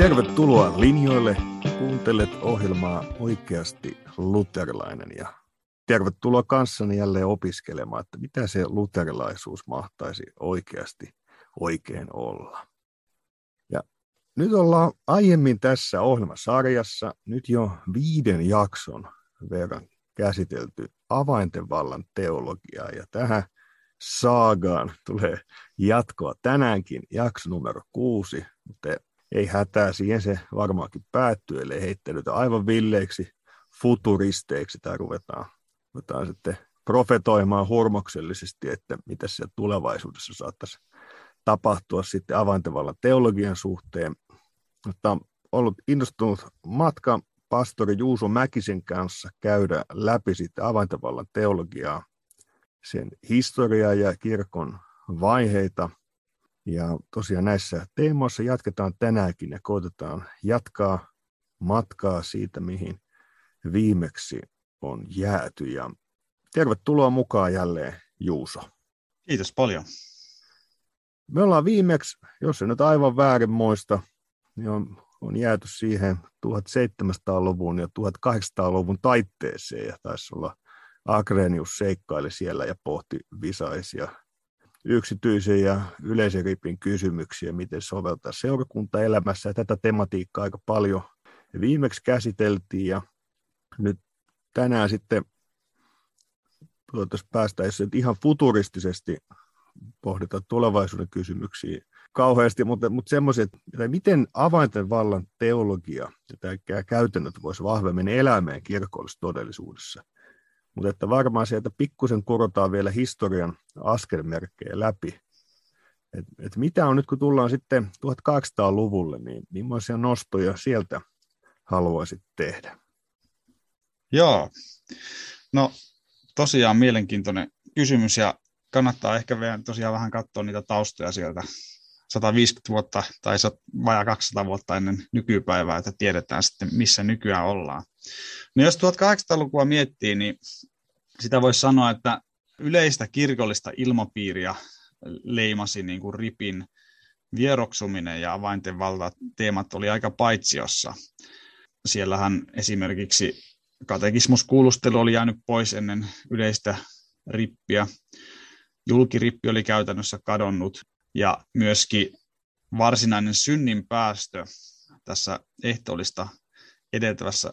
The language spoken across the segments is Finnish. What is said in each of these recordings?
Tervetuloa linjoille. Kuuntelet ohjelmaa Oikeasti luterilainen ja tervetuloa kanssani jälleen opiskelemaan, että mitä se luterilaisuus mahtaisi oikeasti oikein olla. Ja nyt ollaan aiemmin tässä ohjelmasarjassa nyt jo viiden jakson verran käsitelty avainten vallan teologiaa ja tähän saagaan tulee jatkoa tänäänkin, jakso numero kuusi, mutta ei hätää, siihen se varmaankin päättyy, ellei heittänyt aivan villeiksi futuristeiksi tai ruvetaan, ruvetaan sitten profetoimaan hurmoksellisesti, että mitä siellä tulevaisuudessa saattaisi tapahtua sitten avaintavallan teologian suhteen. Mutta on ollut innostunut matka pastori Juuso Mäkisen kanssa käydä läpi sitten avaintavallan teologiaa, sen historiaa ja kirkon vaiheita – ja tosiaan näissä teemoissa jatketaan tänäänkin ja koitetaan jatkaa matkaa siitä, mihin viimeksi on jääty. Ja tervetuloa mukaan jälleen, Juuso. Kiitos paljon. Me ollaan viimeksi, jos se nyt aivan väärin muista, niin on, on jääty siihen 1700-luvun ja 1800-luvun taitteeseen ja taisi olla Agrenius seikkaili siellä ja pohti visaisia yksityisen ja yleisen ripin kysymyksiä, miten soveltaa seurakuntaelämässä. Ja tätä tematiikkaa aika paljon viimeksi käsiteltiin ja nyt tänään sitten toivottavasti päästään, jos ihan futuristisesti pohdita tulevaisuuden kysymyksiä kauheasti, mutta, mutta semmoiset, että miten avainten vallan teologia ja käytännöt voisi vahvemmin elää meidän kirkollisessa todellisuudessa – mutta että varmaan sieltä pikkusen kurotaan vielä historian askelmerkkejä läpi. Et, et mitä on nyt, kun tullaan sitten 1800-luvulle, niin millaisia nostoja sieltä haluaisit tehdä? Joo, no tosiaan mielenkiintoinen kysymys ja kannattaa ehkä vielä tosiaan vähän katsoa niitä taustoja sieltä 150 vuotta tai vajaa 200 vuotta ennen nykypäivää, että tiedetään sitten, missä nykyään ollaan. No jos 1800-lukua miettii, niin sitä voisi sanoa, että yleistä kirkollista ilmapiiriä leimasi niin kuin ripin vieroksuminen ja avainten valta teemat oli aika paitsiossa. Siellähän esimerkiksi katekismuskuulustelu oli jäänyt pois ennen yleistä rippiä. Julkirippi oli käytännössä kadonnut ja myöskin varsinainen synnin päästö tässä ehtoollista edeltävässä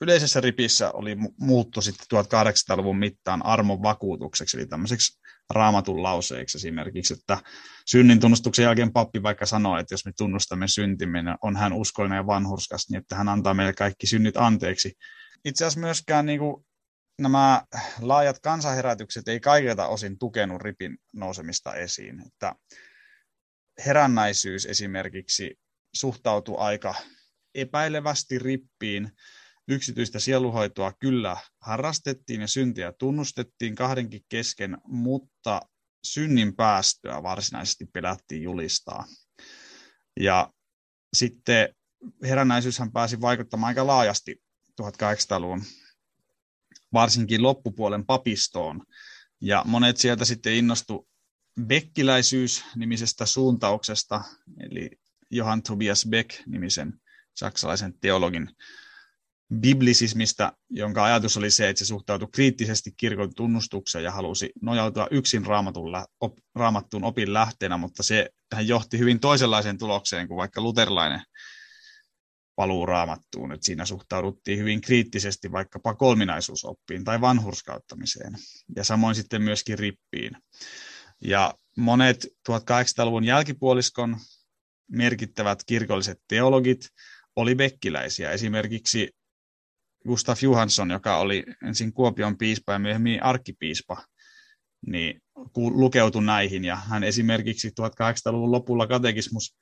yleisessä ripissä oli muuttu sitten 1800-luvun mittaan armon vakuutukseksi, eli tämmöiseksi raamatun lauseeksi esimerkiksi, että synnin tunnustuksen jälkeen pappi vaikka sanoo, että jos me tunnustamme syntimme, niin on hän uskollinen ja vanhurskas, niin että hän antaa meille kaikki synnit anteeksi. Itse asiassa myöskään niin kuin, nämä laajat kansanherätykset ei kaikilta osin tukenut ripin nousemista esiin. Että herännäisyys esimerkiksi suhtautui aika epäilevästi rippiin, Yksityistä sieluhoitoa kyllä harrastettiin ja syntiä tunnustettiin kahdenkin kesken, mutta synnin päästöä varsinaisesti pelättiin julistaa. Ja sitten herännäisyyshän pääsi vaikuttamaan aika laajasti 1800-luvun, varsinkin loppupuolen papistoon. Ja monet sieltä sitten innostu Beckiläisyys-nimisestä suuntauksesta, eli Johann Tobias Beck nimisen saksalaisen teologin biblisismistä, jonka ajatus oli se, että se suhtautui kriittisesti kirkon tunnustukseen ja halusi nojautua yksin raamattuun opin lähteenä, mutta se hän johti hyvin toisenlaiseen tulokseen kuin vaikka luterilainen paluu raamattuun, että siinä suhtauduttiin hyvin kriittisesti vaikkapa kolminaisuusoppiin tai vanhurskauttamiseen ja samoin sitten myöskin rippiin. Ja monet 1800-luvun jälkipuoliskon merkittävät kirkolliset teologit oli bekkiläisiä. Esimerkiksi Gustav Johansson, joka oli ensin Kuopion piispa ja myöhemmin arkkipiispa, niin lukeutui näihin. Ja hän esimerkiksi 1800-luvun lopulla katekismus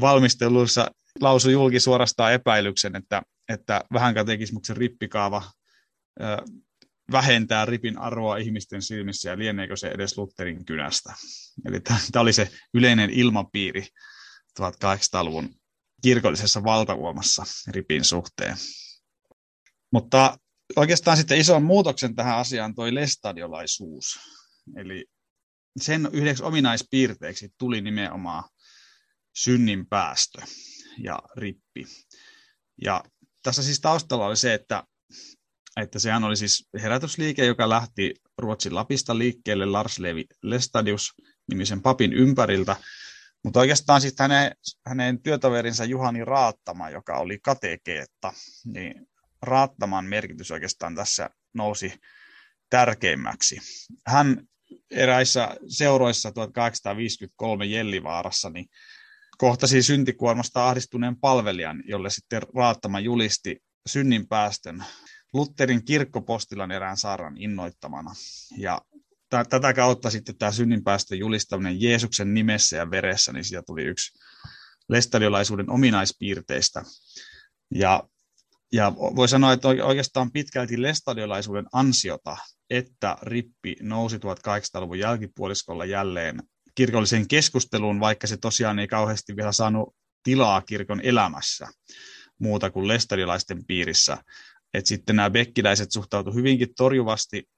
valmisteluissa lausui julki suorastaan epäilyksen, että, että vähän katekismuksen rippikaava ö, vähentää ripin arvoa ihmisten silmissä ja lieneekö se edes Lutherin kynästä. Eli tämä oli se yleinen ilmapiiri 1800-luvun kirkollisessa valtauomassa ripin suhteen. Mutta oikeastaan sitten ison muutoksen tähän asiaan toi lestadiolaisuus. Eli sen yhdeksi ominaispiirteeksi tuli nimenomaan synnin päästö. ja rippi. Ja tässä siis taustalla oli se, että, että sehän oli siis herätysliike, joka lähti Ruotsin Lapista liikkeelle Lars Levi Lestadius nimisen papin ympäriltä, mutta oikeastaan sitten hänen, hänen työtoverinsa Juhani Raattama, joka oli katekeetta, niin Raattaman merkitys oikeastaan tässä nousi tärkeimmäksi. Hän eräissä seuroissa 1853 Jellivaarassa niin kohtasi syntikuormasta ahdistuneen palvelijan, jolle sitten Raattama julisti synnin päästön Lutterin kirkkopostilan erään saaran innoittamana. Ja tätä kautta sitten tämä synninpäästön julistaminen Jeesuksen nimessä ja veressä, niin siitä tuli yksi lestadiolaisuuden ominaispiirteistä. Ja, ja voi sanoa, että oikeastaan pitkälti lestadiolaisuuden ansiota, että rippi nousi 1800-luvun jälkipuoliskolla jälleen kirkolliseen keskusteluun, vaikka se tosiaan ei kauheasti vielä saanut tilaa kirkon elämässä muuta kuin lestadiolaisten piirissä. Et sitten nämä bekkiläiset suhtautuivat hyvinkin torjuvasti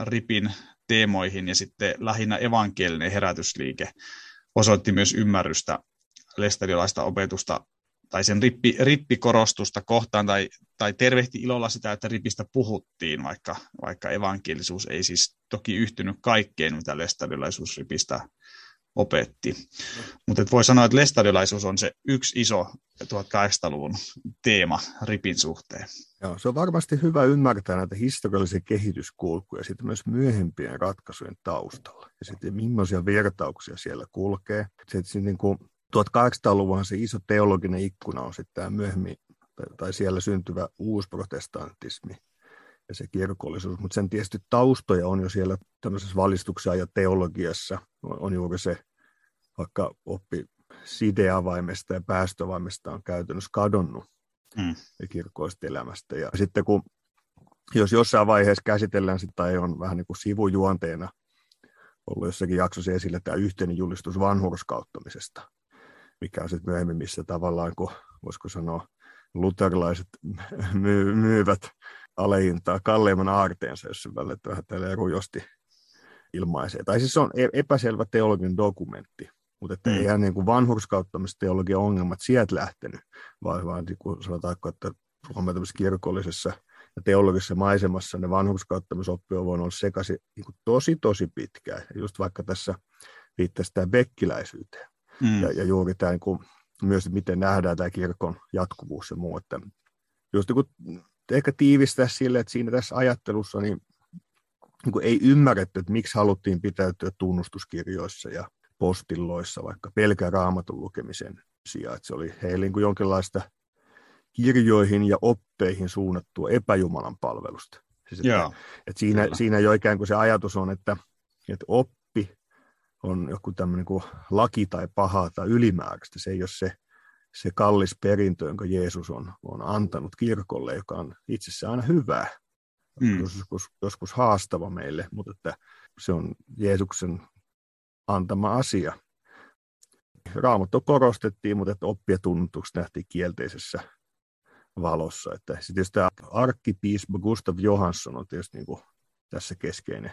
ripin teemoihin ja sitten lähinnä evankelinen herätysliike osoitti myös ymmärrystä lestadiolaista opetusta tai sen rippi, rippikorostusta kohtaan tai, tai tervehti ilolla sitä, että ripistä puhuttiin, vaikka, vaikka evankelisuus ei siis toki yhtynyt kaikkeen, mitä lestadiolaisuus ripistä opetti. Mutta voi sanoa, että lestadiolaisuus on se yksi iso 1800-luvun teema ripin suhteen. Joo, se on varmasti hyvä ymmärtää näitä historiallisia kehityskulkuja sitten myös myöhempien ratkaisujen taustalla. Ja sitten millaisia vertauksia siellä kulkee. Sitten niin kuin 1800-luvun se iso teologinen ikkuna on sitten tämä myöhemmin, tai, tai siellä syntyvä uusprotestantismi ja se kirkollisuus, mutta sen tietysti taustoja on jo siellä tämmöisessä valistuksessa ja teologiassa, on juuri se, vaikka oppi sideavaimesta ja päästöavaimesta on käytännössä kadonnut mm. kirkoista elämästä. Ja sitten kun, jos jossain vaiheessa käsitellään sitä tai on vähän niin kuin sivujuonteena ollut jossakin jaksossa esille tämä yhteinen julistus vanhurskauttamisesta, mikä on sitten myöhemmin, missä tavallaan, kun voisiko sanoa, luterilaiset myy- myyvät alehintaa kalleimman aarteensa, jos se välillä vähän tällä rujosti ilmaisee. Tai siis se on e-, epäselvä teologinen dokumentti, mutta että mm. eihän niin kuin vanhurskauttamisteologian ongelmat sieltä lähtenyt, vaan, vaan niin kuin sanotaanko, että Suomen kirkollisessa ja teologisessa maisemassa ne vanhurskauttamisoppi on voinut olla sekaisin niin kuin tosi, tosi pitkään. Just vaikka tässä viittasi tämä bekkiläisyyteen. Mm. Ja, ja juuri tämä niin kuin, myös, miten nähdään tämä kirkon jatkuvuus ja muu. Että just niin kuin, ehkä tiivistää sille, että siinä tässä ajattelussa niin, niin kuin ei ymmärretty, että miksi haluttiin pitäytyä tunnustuskirjoissa ja postilloissa, vaikka pelkää raamatun lukemisen sijaan. Että se oli heille niin kuin jonkinlaista kirjoihin ja oppeihin suunnattua epäjumalan palvelusta. Siis että, että siinä, siinä jo ikään kuin se ajatus on, että, että oppi on joku tämmöinen kuin laki tai paha tai ylimääräistä. Se ei ole se, se kallis perintö, jonka Jeesus on, on antanut kirkolle, joka on itsessään aina hyvää. Mm. Joskus, joskus haastava meille, mutta että se on Jeesuksen antama asia. Raamattu korostettiin, mutta että oppia tunnutukset nähtiin kielteisessä valossa. Että sitten tämä arkkipiispa Gustav Johansson on tietysti niin kuin tässä keskeinen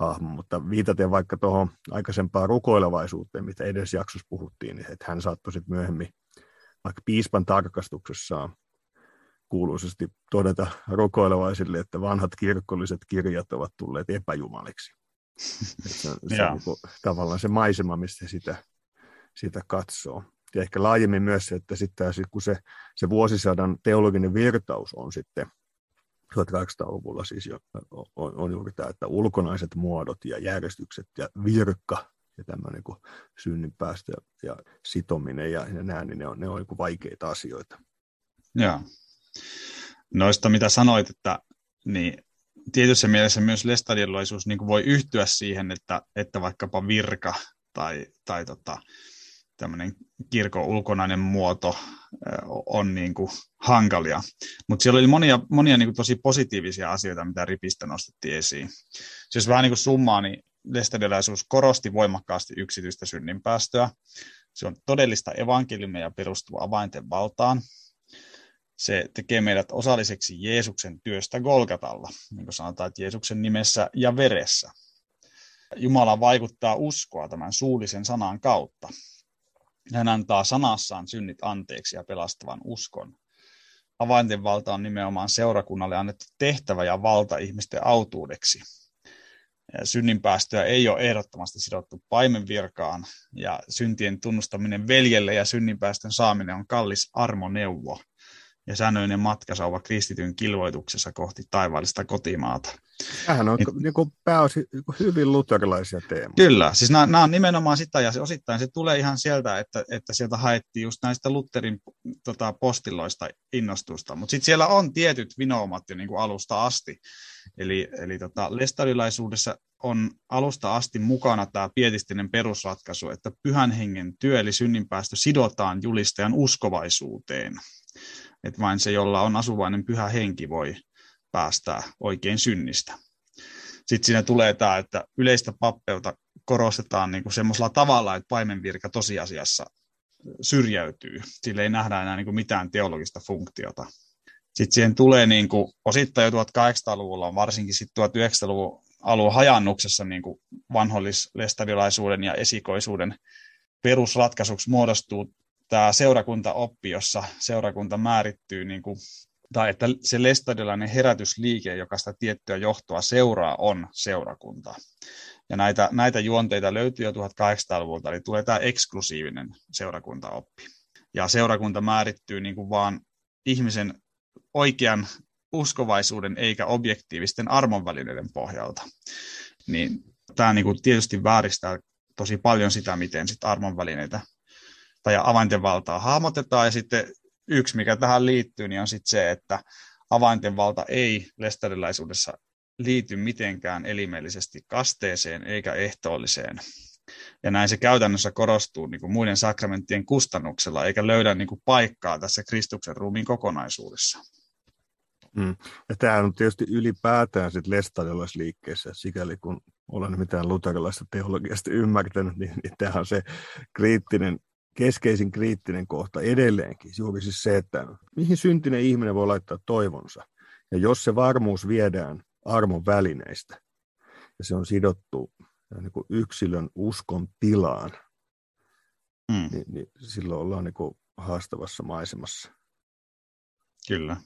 hahmo, mutta viitaten vaikka tuohon aikaisempaan rukoilevaisuuteen, mitä edes jaksossa puhuttiin, niin että hän saattoi sitten myöhemmin vaikka piispan tarkastuksessaan kuuluisesti todeta rukoilevaisille, että vanhat kirkolliset kirjat ovat tulleet epäjumaliksi. se on, se on niin tavallaan se maisema, mistä sitä, sitä katsoo. Ja ehkä laajemmin myös se, että sitten kun se, se vuosisadan teologinen virtaus on sitten 1800-luvulla siis jo, on, on juuri tämä, että ulkonaiset muodot ja järjestykset ja virkka ja tämmöinen kuin synnin päästö ja sitominen ja, ja nämä, niin ne on, ne on niin vaikeita asioita. Joo. Noista mitä sanoit, että niin tietyssä mielessä myös lestadiolaisuus niin voi yhtyä siihen, että, että vaikkapa virka tai, tai tota, tämmöinen kirkon ulkonainen muoto on niin kuin hankalia. Mutta siellä oli monia, monia niin kuin tosi positiivisia asioita, mitä Ripistä nostettiin esiin. Siis jos vähän niin kuin summaa, niin lestadiolaisuus korosti voimakkaasti yksityistä synninpäästöä. Se on todellista evankeliumia perustua avainten valtaan. Se tekee meidät osalliseksi Jeesuksen työstä Golgatalla, niin kuin sanotaan, että Jeesuksen nimessä ja veressä. Jumala vaikuttaa uskoa tämän suullisen sanan kautta. Hän antaa sanassaan synnit anteeksi ja pelastavan uskon. Avainten valta on nimenomaan seurakunnalle annettu tehtävä ja valta ihmisten autuudeksi. Synninpäästöä ei ole ehdottomasti sidottu paimenvirkaan, ja syntien tunnustaminen veljelle ja synninpäästön saaminen on kallis armoneuvo ja säännöllinen matkasauva kristityn kilvoituksessa kohti taivaallista kotimaata. Tämähän on niin, niin pääosin niin hyvin luterilaisia teemoja. Kyllä, siis nämä, nämä on nimenomaan sitä, ja se osittain se tulee ihan sieltä, että, että sieltä haettiin just näistä Lutherin tota, postilloista innostusta, mutta sitten siellä on tietyt vinoumat jo niin kuin alusta asti. Eli, eli tota, lestadilaisuudessa on alusta asti mukana tämä pietistinen perusratkaisu, että pyhän hengen työ eli synninpäästö sidotaan julistajan uskovaisuuteen että vain se, jolla on asuvainen pyhä henki, voi päästää oikein synnistä. Sitten siinä tulee tämä, että yleistä pappeutta korostetaan niin kuin semmoisella tavalla, että paimenvirka tosiasiassa syrjäytyy. Sillä ei nähdä enää niin kuin mitään teologista funktiota. Sitten siihen tulee niin kuin, osittain jo 1800-luvulla, varsinkin sitten 1900-luvun alun hajannuksessa niin kuin vanhollislestadiolaisuuden ja esikoisuuden perusratkaisuksi muodostuu tämä seurakuntaoppi, jossa seurakunta määrittyy, niin kuin, tai että se lestadiolainen herätysliike, joka sitä tiettyä johtoa seuraa, on seurakunta. Ja näitä, näitä juonteita löytyy jo 1800-luvulta, eli tulee tämä eksklusiivinen seurakuntaoppi. Ja seurakunta määrittyy niin kuin vaan ihmisen oikean uskovaisuuden eikä objektiivisten armonvälineiden pohjalta. Niin tämä niin kuin tietysti vääristää tosi paljon sitä, miten sit armonvälineitä tai avainten valtaa hahmotetaan. Ja sitten yksi, mikä tähän liittyy, niin on sitten se, että avainten valta ei lestadilaisuudessa liity mitenkään elimellisesti kasteeseen eikä ehtoolliseen. Ja näin se käytännössä korostuu niin kuin muiden sakramenttien kustannuksella, eikä löydä niin kuin paikkaa tässä Kristuksen ruumiin kokonaisuudessa. Mm. Ja tämähän on tietysti ylipäätään sitten lestadiolaisliikkeessä, sikäli kun olen mitään luterilaista teologiasta ymmärtänyt, niin, niin tämä on se kriittinen keskeisin kriittinen kohta edelleenkin, juuri siis se, että mihin syntinen ihminen voi laittaa toivonsa. Ja jos se varmuus viedään armon välineistä, ja se on sidottu niin kuin yksilön uskon tilaan, mm. niin, niin silloin ollaan niin kuin haastavassa maisemassa. Kyllä.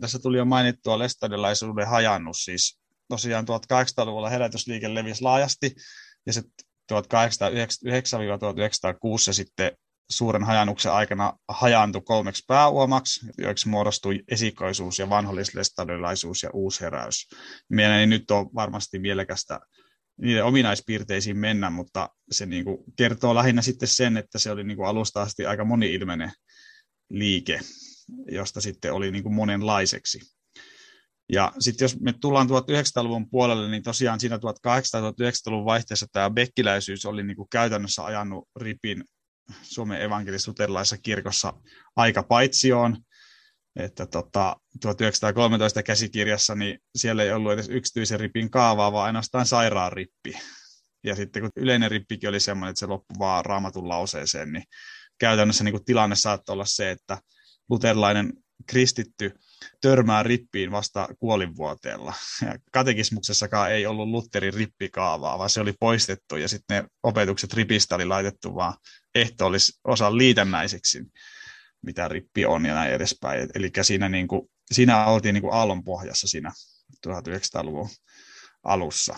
Tässä tuli jo mainittua lestadilaisuuden hajannus, siis tosiaan 1800-luvulla herätysliike levisi laajasti, ja se 1809-1906 se sitten suuren hajannuksen aikana hajaantui kolmeksi pääuomaksi, joiksi muodostui esikoisuus ja vanhollislestadiolaisuus ja uusheräys. Mielestäni nyt on varmasti mielekästä niiden ominaispiirteisiin mennä, mutta se niin kuin kertoo lähinnä sitten sen, että se oli niin kuin alusta asti aika moni-ilmeinen liike, josta sitten oli niin kuin monenlaiseksi. Ja sitten jos me tullaan 1900-luvun puolelle, niin tosiaan siinä 1800-1900-luvun vaihteessa tämä bekkiläisyys oli niin kuin käytännössä ajanut ripin Suomen evankelis-luterilaisessa kirkossa aika paitsioon, että tota, 1913 käsikirjassa niin siellä ei ollut edes yksityisen ripin kaavaa, vaan ainoastaan sairaan rippi. Ja sitten kun yleinen rippikin oli semmoinen, että se loppui vaan raamatun lauseeseen, niin käytännössä niin kuin tilanne saattoi olla se, että luterilainen kristitty törmää rippiin vasta kuolinvuoteella. Ja katekismuksessakaan ei ollut Lutherin rippikaavaa, vaan se oli poistettu ja sitten ne opetukset ripistä oli laitettu vaan ehto olisi osa liitännäiseksi, mitä rippi on ja näin edespäin. Eli siinä, niin kuin, siinä oltiin niin kuin aallon pohjassa siinä 1900-luvun alussa.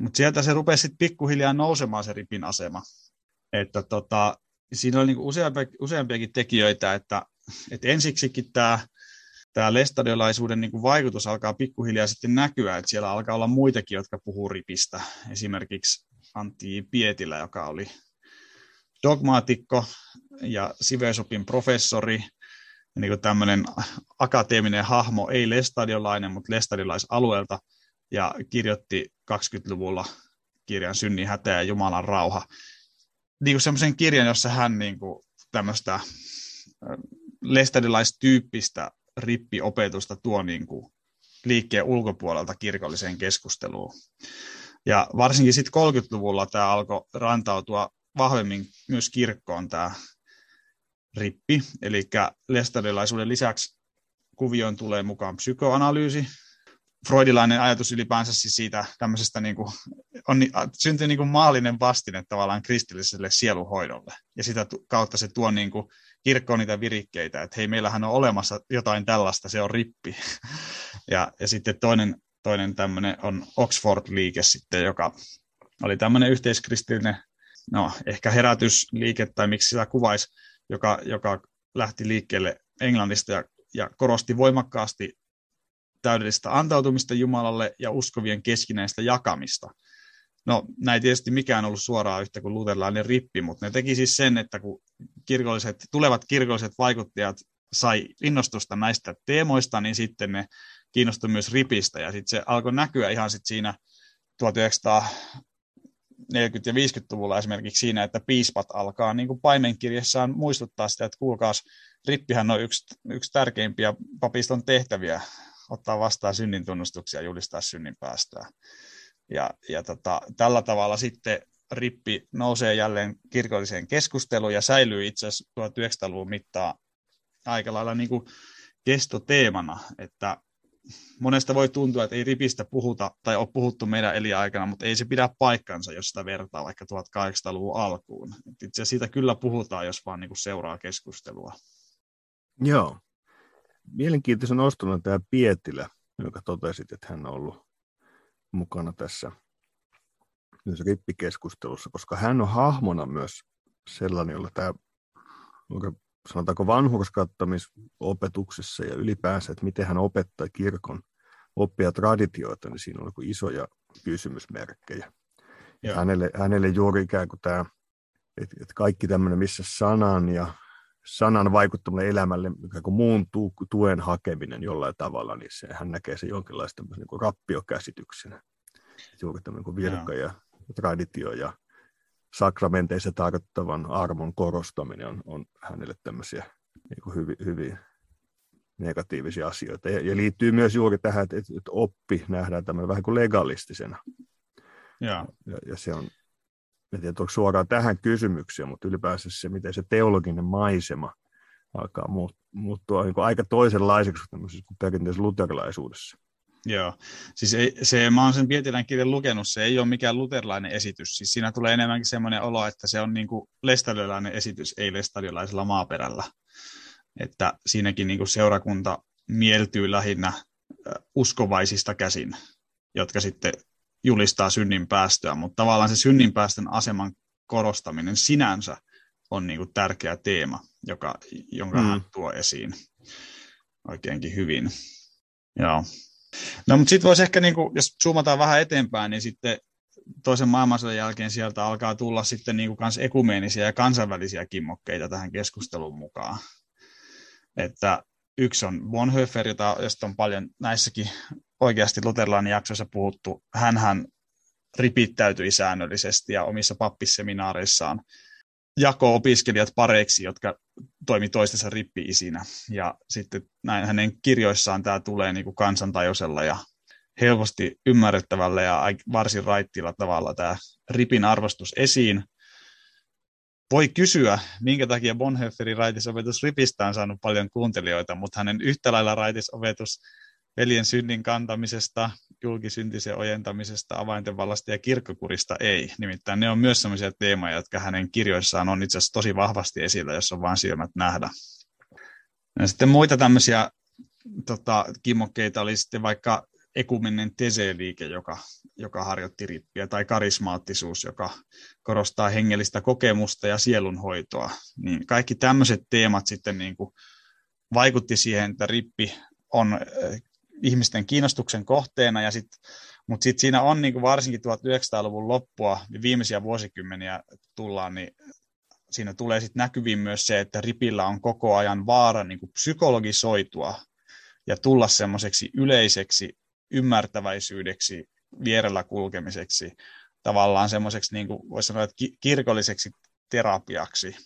Mutta sieltä se rupesi sitten pikkuhiljaa nousemaan se ripin asema. Että tota, siinä oli niin useampia, useampiakin tekijöitä, että, että ensiksikin tämä tämä lestadiolaisuuden niin vaikutus alkaa pikkuhiljaa sitten näkyä, että siellä alkaa olla muitakin, jotka puhuu ripistä. Esimerkiksi Antti Pietilä, joka oli dogmaatikko ja Sivesopin professori, niin tämmöinen akateeminen hahmo, ei lestadiolainen, mutta lestadiolaisalueelta, ja kirjoitti 20-luvulla kirjan Synni, hätä ja Jumalan rauha. Niin kuin semmoisen kirjan, jossa hän niin kuin tämmöistä lestadiolaistyyppistä rippiopetusta tuo niin kuin liikkeen ulkopuolelta kirkolliseen keskusteluun. Ja varsinkin sitten 30-luvulla tämä alkoi rantautua vahvemmin myös kirkkoon tämä rippi, eli lestadilaisuuden lisäksi kuvioon tulee mukaan psykoanalyysi, freudilainen ajatus ylipäänsä siis siitä tämmöisestä niin kuin, on, syntyy niin kuin maallinen vastine tavallaan kristilliselle sieluhoidolle. Ja sitä kautta se tuo niin kuin kirkkoon niitä virikkeitä, että hei, meillähän on olemassa jotain tällaista, se on rippi. Ja, ja sitten toinen, toinen tämmöinen on Oxford-liike sitten, joka oli tämmöinen yhteiskristillinen, no ehkä herätysliike tai miksi sitä kuvaisi, joka, joka lähti liikkeelle Englannista ja, ja korosti voimakkaasti täydellistä antautumista Jumalalle ja uskovien keskinäistä jakamista. No, näin tietysti mikään ollut suoraan yhtä kuin luterilainen rippi, mutta ne teki siis sen, että kun kirkolliset, tulevat kirkolliset vaikuttajat sai innostusta näistä teemoista, niin sitten ne kiinnostui myös ripistä, ja sitten se alkoi näkyä ihan sitten siinä 1940- ja 50-luvulla esimerkiksi siinä, että piispat alkaa niin kuin paimenkirjassaan muistuttaa sitä, että kuulkaas, rippihän on yksi, yksi tärkeimpiä papiston tehtäviä, ottaa vastaan synnin tunnustuksia ja julistaa synnin päästöä. Ja, ja tota, tällä tavalla sitten rippi nousee jälleen kirkolliseen keskusteluun ja säilyy itse asiassa 1900-luvun mittaa aika lailla niin kuin kestoteemana, että monesta voi tuntua, että ei ripistä puhuta tai ole puhuttu meidän eliaikana, mutta ei se pidä paikkansa, jos sitä vertaa vaikka 1800-luvun alkuun. Itse asiassa siitä kyllä puhutaan, jos vaan niin kuin seuraa keskustelua. Joo. Mielenkiintoisen nostona tämä Pietilä, joka totesit, että hän on ollut mukana tässä myös rippikeskustelussa, koska hän on hahmona myös sellainen, jolla tämä sanotaanko vanhurskattamisopetuksessa ja ylipäänsä, että miten hän opettaa kirkon oppia traditioita, niin siinä on niin isoja kysymysmerkkejä. Hänelle, hänelle juuri ikään kuin tämä, että, että kaikki tämmöinen, missä sanan ja sanan vaikuttaminen elämälle, ikään kuin muun tu, tuen hakeminen jollain tavalla, niin se, hän näkee se jonkinlaista niin kuin rappiokäsityksenä. Juuri tämmöinen kuin virka ja traditio ja sakramenteissa tarkoittavan armon korostaminen on, on hänelle tämmöisiä niin kuin hyvin, hyvin negatiivisia asioita. Ja, ja liittyy myös juuri tähän, että, että oppi nähdään tämmöinen vähän kuin legalistisena. Ja, ja, ja se on, en tiedä, onko suoraan tähän kysymykseen, mutta ylipäänsä se, miten se teologinen maisema alkaa muuttua niin aika toisenlaiseksi kuin perinteisessä luterilaisuudessa. Joo, siis ei, se, mä oon sen Pietilän kirjan lukenut, se ei ole mikään luterilainen esitys. Siis siinä tulee enemmänkin semmoinen olo, että se on niin kuin lestadiolainen esitys, ei lestadiolaisella maaperällä. Että siinäkin niin kuin seurakunta mieltyy lähinnä uskovaisista käsin, jotka sitten julistaa synnin päästöä, mutta tavallaan se synnin päästön aseman korostaminen sinänsä on niin kuin tärkeä teema, joka, jonka mm. hän tuo esiin oikeinkin hyvin. Joo. No mutta sitten voisi ehkä, niin kuin, jos zoomataan vähän eteenpäin, niin sitten toisen maailmansodan jälkeen sieltä alkaa tulla sitten niin kuin kans ekumeenisia ja kansainvälisiä kimmokkeita tähän keskusteluun mukaan. Että yksi on Bonhoeffer, jota, josta on paljon näissäkin oikeasti luterilainen jaksoissa puhuttu. Hänhän ripittäytyi säännöllisesti ja omissa pappisseminaareissaan jako opiskelijat pareiksi, jotka toimi toistensa rippi-isinä. Ja sitten näin hänen kirjoissaan tämä tulee niin kuin kansantajuisella ja helposti ymmärrettävällä ja varsin raittilla tavalla tämä ripin arvostus esiin. Voi kysyä, minkä takia Bonhoefferin raitisopetus ripistä on saanut paljon kuuntelijoita, mutta hänen yhtä lailla raitisopetus veljen synnin kantamisesta, julkisyntisen ojentamisesta, avainten vallasta ja kirkkokurista ei. Nimittäin ne on myös sellaisia teemoja, jotka hänen kirjoissaan on itse asiassa tosi vahvasti esillä, jos on vain silmät nähdä. Ja sitten muita tämmöisiä tota, kimmokkeita oli sitten vaikka ekuminen teseliike, joka, joka harjoitti rippiä, tai karismaattisuus, joka korostaa hengellistä kokemusta ja sielunhoitoa. Niin kaikki tämmöiset teemat sitten niin kuin vaikutti siihen, että rippi on ihmisten kiinnostuksen kohteena, ja sit, mutta sitten siinä on niin kuin varsinkin 1900-luvun loppua ja viimeisiä vuosikymmeniä tullaan, niin siinä tulee sitten näkyviin myös se, että ripillä on koko ajan vaara niin kuin psykologisoitua ja tulla semmoiseksi yleiseksi ymmärtäväisyydeksi, vierellä kulkemiseksi, tavallaan semmoiseksi, niin kuin voisi sanoa, että kirkolliseksi terapiaksi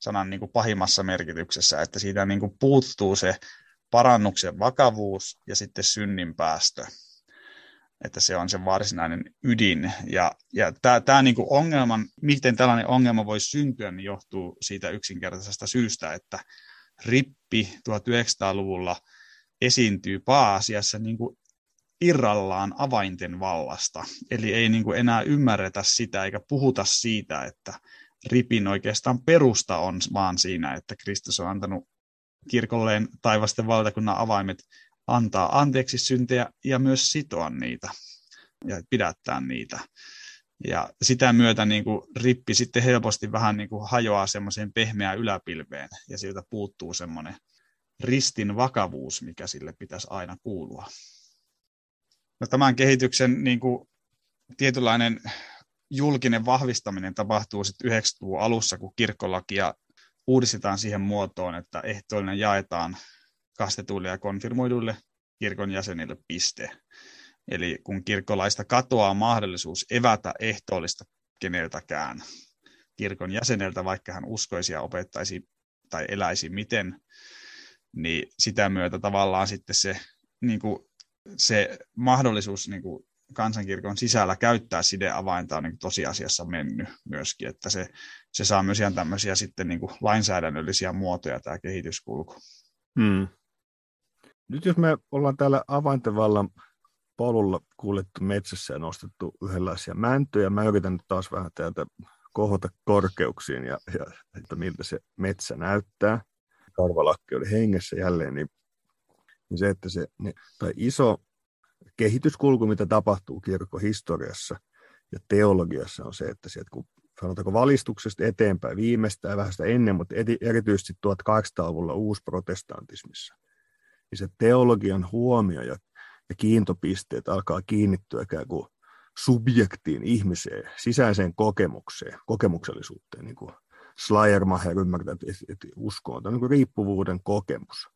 sanan niin kuin pahimmassa merkityksessä, että siitä niin kuin puuttuu se parannuksen vakavuus ja sitten synnin päästö. Että se on se varsinainen ydin. Ja, ja tämä niinku ongelman, miten tällainen ongelma voi syntyä, niin johtuu siitä yksinkertaisesta syystä, että rippi 1900-luvulla esiintyy pääasiassa niin kuin irrallaan avainten vallasta. Eli ei niin kuin enää ymmärretä sitä eikä puhuta siitä, että ripin oikeastaan perusta on vaan siinä, että Kristus on antanut kirkolleen taivasten valtakunnan avaimet antaa anteeksi syntejä ja myös sitoa niitä ja pidättää niitä. Ja sitä myötä niin kuin rippi sitten helposti vähän niin kuin hajoaa semmoiseen pehmeään yläpilveen ja siltä puuttuu semmoinen ristin vakavuus, mikä sille pitäisi aina kuulua. No, tämän kehityksen niin kuin, tietynlainen julkinen vahvistaminen tapahtuu sitten 90-luvun alussa, kun kirkkolakia uudistetaan siihen muotoon, että ehtoollinen jaetaan kastetuille ja konfirmoiduille kirkon jäsenille piste. Eli kun kirkkolaista katoaa mahdollisuus evätä ehtoollista keneltäkään kirkon jäseneltä, vaikka hän uskoisi ja opettaisi tai eläisi miten, niin sitä myötä tavallaan sitten se, niin kuin, se mahdollisuus niin kuin kansankirkon sisällä käyttää sideavainta on niin tosiasiassa mennyt myöskin, että se, se saa myös ihan tämmöisiä sitten niin kuin lainsäädännöllisiä muotoja tämä kehityskulku. Hmm. Nyt jos me ollaan täällä avaintevallan polulla kuljettu metsässä ja nostettu yhdenlaisia mäntyjä, mä yritän nyt taas vähän täältä kohota korkeuksiin ja, ja että miltä se metsä näyttää. Karvalakki oli hengessä jälleen, niin, niin se, että se ne, tai iso kehityskulku, mitä tapahtuu kirkkohistoriassa ja teologiassa on se, että sieltä kun sanotaanko valistuksesta eteenpäin viimeistään vähän sitä ennen, mutta erityisesti 1800-luvulla uusprotestantismissa, niin se teologian huomio ja, ja kiintopisteet alkaa kiinnittyä ikään kuin subjektiin, ihmiseen, sisäiseen kokemukseen, kokemuksellisuuteen, niin kuin Schleiermacher ymmärtää, että, että usko on niin kuin riippuvuuden kokemus.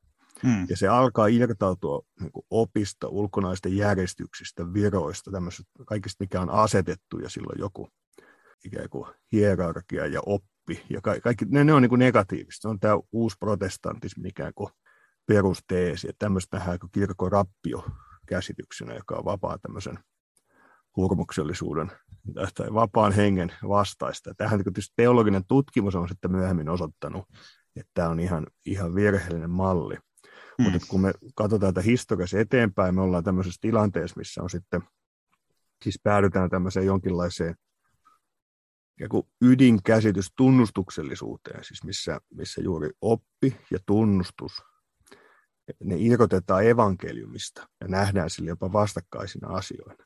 Hmm. Ja se alkaa irtautua niin kuin opista, ulkonaisten järjestyksistä, viroista, tämmöistä kaikista, mikä on asetettu ja silloin joku ikään kuin hierarkia ja oppi. Ja kaikki, kaikki ne, ne on niin kuin negatiivista. Se on tämä uusi protestantismi ikään kuin perusteesi. Että tämmöistä nähdään kuin kirkon rappio käsityksenä, joka on vapaa tämmöisen hurmuksellisuuden tai vapaan hengen vastaista. Tähän niin tietysti teologinen tutkimus on sitten myöhemmin osoittanut, että tämä on ihan, ihan virheellinen malli. Mm. Mutta kun me katsotaan tätä historiassa eteenpäin, me ollaan tämmöisessä tilanteessa, missä on sitten, siis päädytään tämmöiseen jonkinlaiseen ydinkäsitys tunnustuksellisuuteen, siis missä, missä juuri oppi ja tunnustus, ne irrotetaan evankeliumista ja nähdään sille jopa vastakkaisina asioina.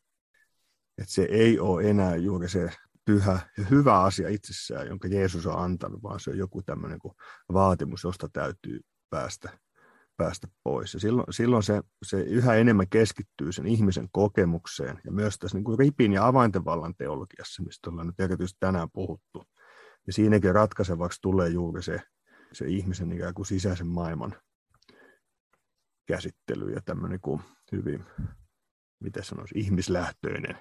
Et se ei ole enää juuri se pyhä ja hyvä asia itsessään, jonka Jeesus on antanut, vaan se on joku tämmöinen vaatimus, josta täytyy päästä päästä pois. Ja silloin, silloin se, se yhä enemmän keskittyy sen ihmisen kokemukseen ja myös tässä niin kuin ripin ja avaintevallan teologiassa, mistä ollaan nyt erityisesti tänään puhuttu. Ja siinäkin ratkaisevaksi tulee juuri se, se ihmisen ikään kuin sisäisen maailman käsittely ja tämmöinen kuin hyvin, miten sanoisi, ihmislähtöinen,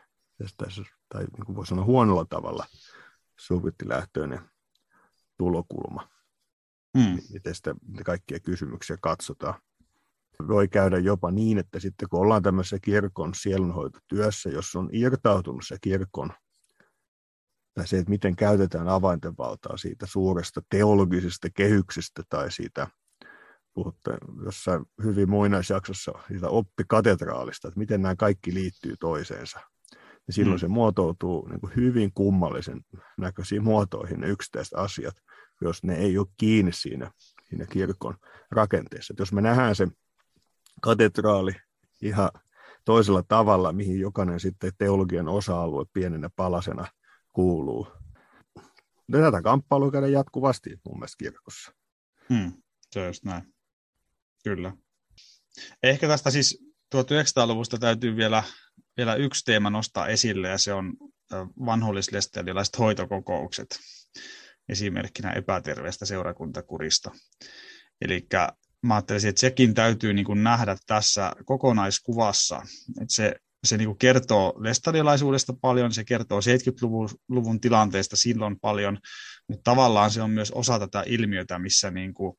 tai niin kuin voi sanoa huonolla tavalla, subjektilähtöinen tulokulma mm. miten sitä kaikkia kysymyksiä katsotaan. Voi käydä jopa niin, että sitten kun ollaan tämmöisessä kirkon sielunhoitotyössä, jos on irtautunut se kirkon, tai se, että miten käytetään avainten valtaa siitä suuresta teologisesta kehyksestä tai siitä, puhutte jossain hyvin muinaisjaksossa siitä oppikatedraalista, että miten nämä kaikki liittyy toiseensa. Ja silloin mm. se muotoutuu niin kuin hyvin kummallisen näköisiin muotoihin ne yksittäiset asiat jos ne ei ole kiinni siinä, siinä kirkon rakenteessa. Et jos me nähdään se katedraali ihan toisella tavalla, mihin jokainen sitten teologian osa-alue pienenä palasena kuuluu. Tätä kamppailua käydään jatkuvasti mun mielestä kirkossa. Hmm, se on just näin. Kyllä. Ehkä tästä siis 1900-luvusta täytyy vielä, vielä yksi teema nostaa esille, ja se on vanhollislestelialaiset hoitokokoukset esimerkkinä epäterveestä seurakuntakurista. Eli mä ajattelisin, että sekin täytyy niin kuin nähdä tässä kokonaiskuvassa. Että se, se niin kertoo lestadiolaisuudesta paljon, se kertoo 70-luvun tilanteesta silloin paljon, mutta tavallaan se on myös osa tätä ilmiötä, missä niin kuin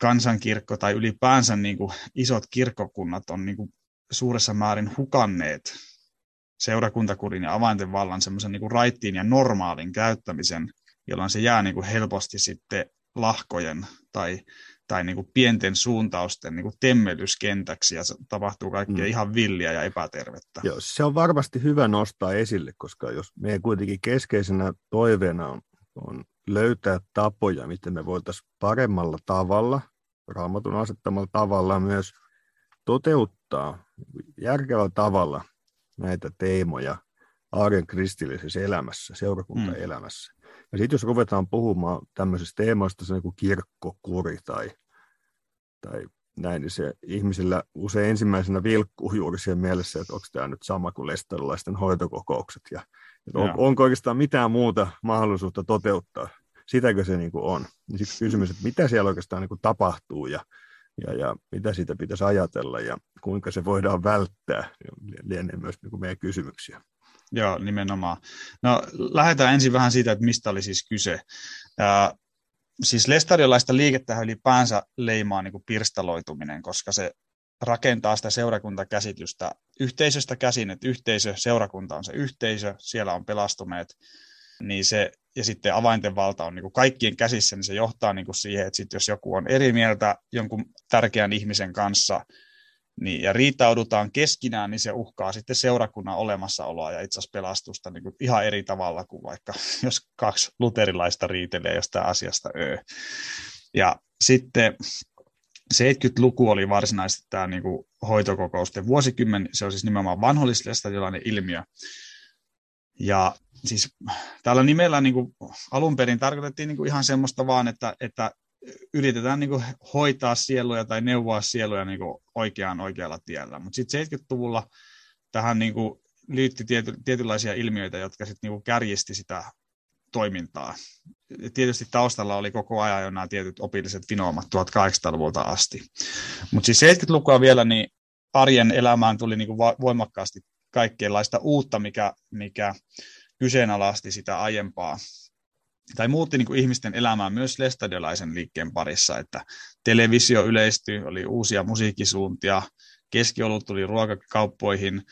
kansankirkko tai ylipäänsä niin kuin isot kirkkokunnat on niin kuin suuressa määrin hukanneet seurakuntakurin ja avainten vallan semmoisen niin raittiin ja normaalin käyttämisen, jolloin se jää niin kuin helposti sitten lahkojen tai tai niin kuin pienten suuntausten niin kuin temmelyskentäksi ja tapahtuu kaikkea mm. ihan villiä ja epätervettä. Joo, se on varmasti hyvä nostaa esille, koska jos meidän kuitenkin keskeisenä toiveena on, on löytää tapoja, miten me voitaisiin paremmalla tavalla, raamatun asettamalla tavalla myös toteuttaa järkevällä tavalla näitä teemoja arjen kristillisessä elämässä, seurakuntaelämässä. Mm. Ja sitten jos ruvetaan puhumaan tämmöisistä teemoista, se kuin kirkkokuri tai, tai näin, niin se ihmisillä usein ensimmäisenä vilkkuu juuri siihen mielessä, että onko tämä nyt sama kuin lestarilaisten hoitokokoukset ja että on, onko oikeastaan mitään muuta mahdollisuutta toteuttaa. Sitäkö se niin kuin on? Niin sitten kysymys, että mitä siellä oikeastaan niin kuin tapahtuu ja, ja, ja mitä siitä pitäisi ajatella ja kuinka se voidaan välttää, niin lienee myös niin kuin meidän kysymyksiä. Joo, nimenomaan. No lähdetään ensin vähän siitä, että mistä oli siis kyse. Ää, siis lestariolaista liikettä ylipäänsä leimaa niin kuin pirstaloituminen, koska se rakentaa sitä seurakuntakäsitystä yhteisöstä käsin, että yhteisö, seurakunta on se yhteisö, siellä on pelastuneet, niin se, ja sitten avainten valta on niin kuin kaikkien käsissä, niin se johtaa niin kuin siihen, että sit jos joku on eri mieltä jonkun tärkeän ihmisen kanssa, niin, ja riitaudutaan keskinään, niin se uhkaa sitten seurakunnan olemassaoloa ja itse asiassa pelastusta niin kuin ihan eri tavalla kuin vaikka jos kaksi luterilaista riitelee jostain asiasta öö. Ja sitten 70-luku oli varsinaisesti tämä niin kuin hoitokokousten vuosikymmen, se on siis nimenomaan vanhollislestadiolainen ilmiö. Ja siis tällä nimellä niin kuin alun perin tarkoitettiin niin kuin ihan semmoista vaan, että, että yritetään niin kuin hoitaa sieluja tai neuvoa sieluja niin kuin oikeaan oikealla tiellä. Mutta sitten 70-luvulla tähän niin kuin liittyi tiety, tietynlaisia ilmiöitä, jotka sitten niin kärjisti sitä toimintaa. Tietysti taustalla oli koko ajan jo nämä tietyt opilliset vinoomat 1800-luvulta asti. Mutta siis 70-lukua vielä, niin arjen elämään tuli niin kuin voimakkaasti kaikkeenlaista uutta, mikä, mikä kyseenalaisti sitä aiempaa tai muutti niin kuin ihmisten elämää myös lestadiolaisen liikkeen parissa, että televisio yleistyi, oli uusia musiikkisuuntia, keskiolut tuli ruokakauppoihin,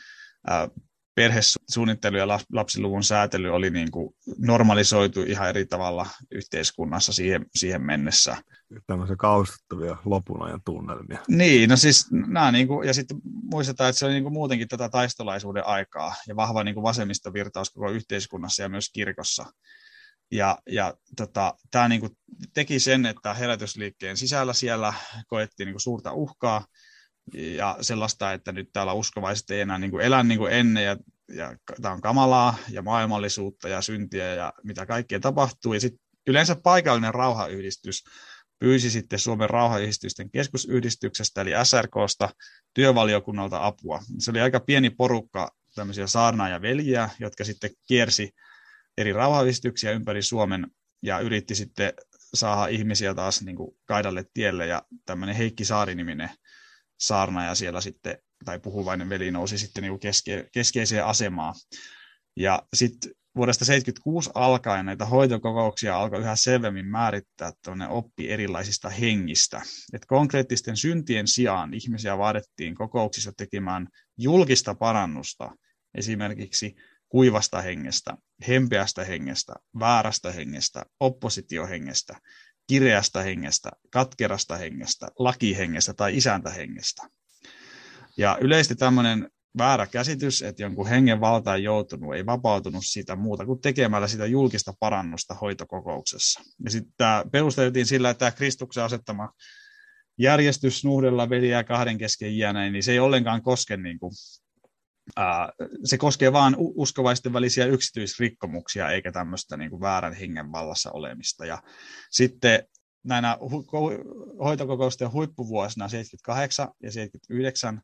perhesuunnittelu ja lapsiluvun säätely oli niin kuin normalisoitu ihan eri tavalla yhteiskunnassa siihen, siihen mennessä. Tämmöisiä kaustuttavia lopun ajan tunnelmia. Niin, no siis nämä niin kuin, ja sitten muistetaan, että se oli niin kuin muutenkin tätä taistolaisuuden aikaa ja vahva niin kuin vasemmistovirtaus koko yhteiskunnassa ja myös kirkossa. Ja, ja tota, tämä niinku teki sen, että herätysliikkeen sisällä siellä koettiin niinku suurta uhkaa ja sellaista, että nyt täällä uskovaiset ei enää niinku elä niin kuin ennen ja, ja tämä on kamalaa ja maailmallisuutta ja syntiä ja mitä kaikkea tapahtuu. Ja sitten yleensä paikallinen rauhayhdistys pyysi sitten Suomen rauhayhdistysten keskusyhdistyksestä eli SRKsta työvaliokunnalta apua. Se oli aika pieni porukka tämmöisiä saarnaa ja veljiä, jotka sitten kiersi eri rauhayhdistyksiä ympäri Suomen ja yritti sitten saada ihmisiä taas niin kuin kaidalle tielle ja tämmöinen Heikki Saari-niminen saarnaaja siellä sitten, tai puhuvainen veli nousi sitten niin keske, keskeiseen asemaan. Ja sitten vuodesta 1976 alkaen näitä hoitokokouksia alkoi yhä selvemmin määrittää oppi erilaisista hengistä. Et konkreettisten syntien sijaan ihmisiä vaadittiin kokouksissa tekemään julkista parannusta, esimerkiksi kuivasta hengestä, hempeästä hengestä, väärästä hengestä, oppositiohengestä, kireästä hengestä, katkerasta hengestä, lakihengestä tai isäntähengestä. Ja yleisesti tämmöinen väärä käsitys, että jonkun hengen valta ei joutunut, ei vapautunut siitä muuta kuin tekemällä sitä julkista parannusta hoitokokouksessa. Ja sitten tämä perusteltiin sillä, että tämä Kristuksen asettama järjestys nuhdella veliä kahden kesken iäneen, niin se ei ollenkaan koske niin kuin se koskee vain uskovaisten välisiä yksityisrikkomuksia, eikä tämmöistä niin kuin väärän hengen vallassa olemista. Ja sitten näinä hoitokokousten huippuvuosina 78 ja 79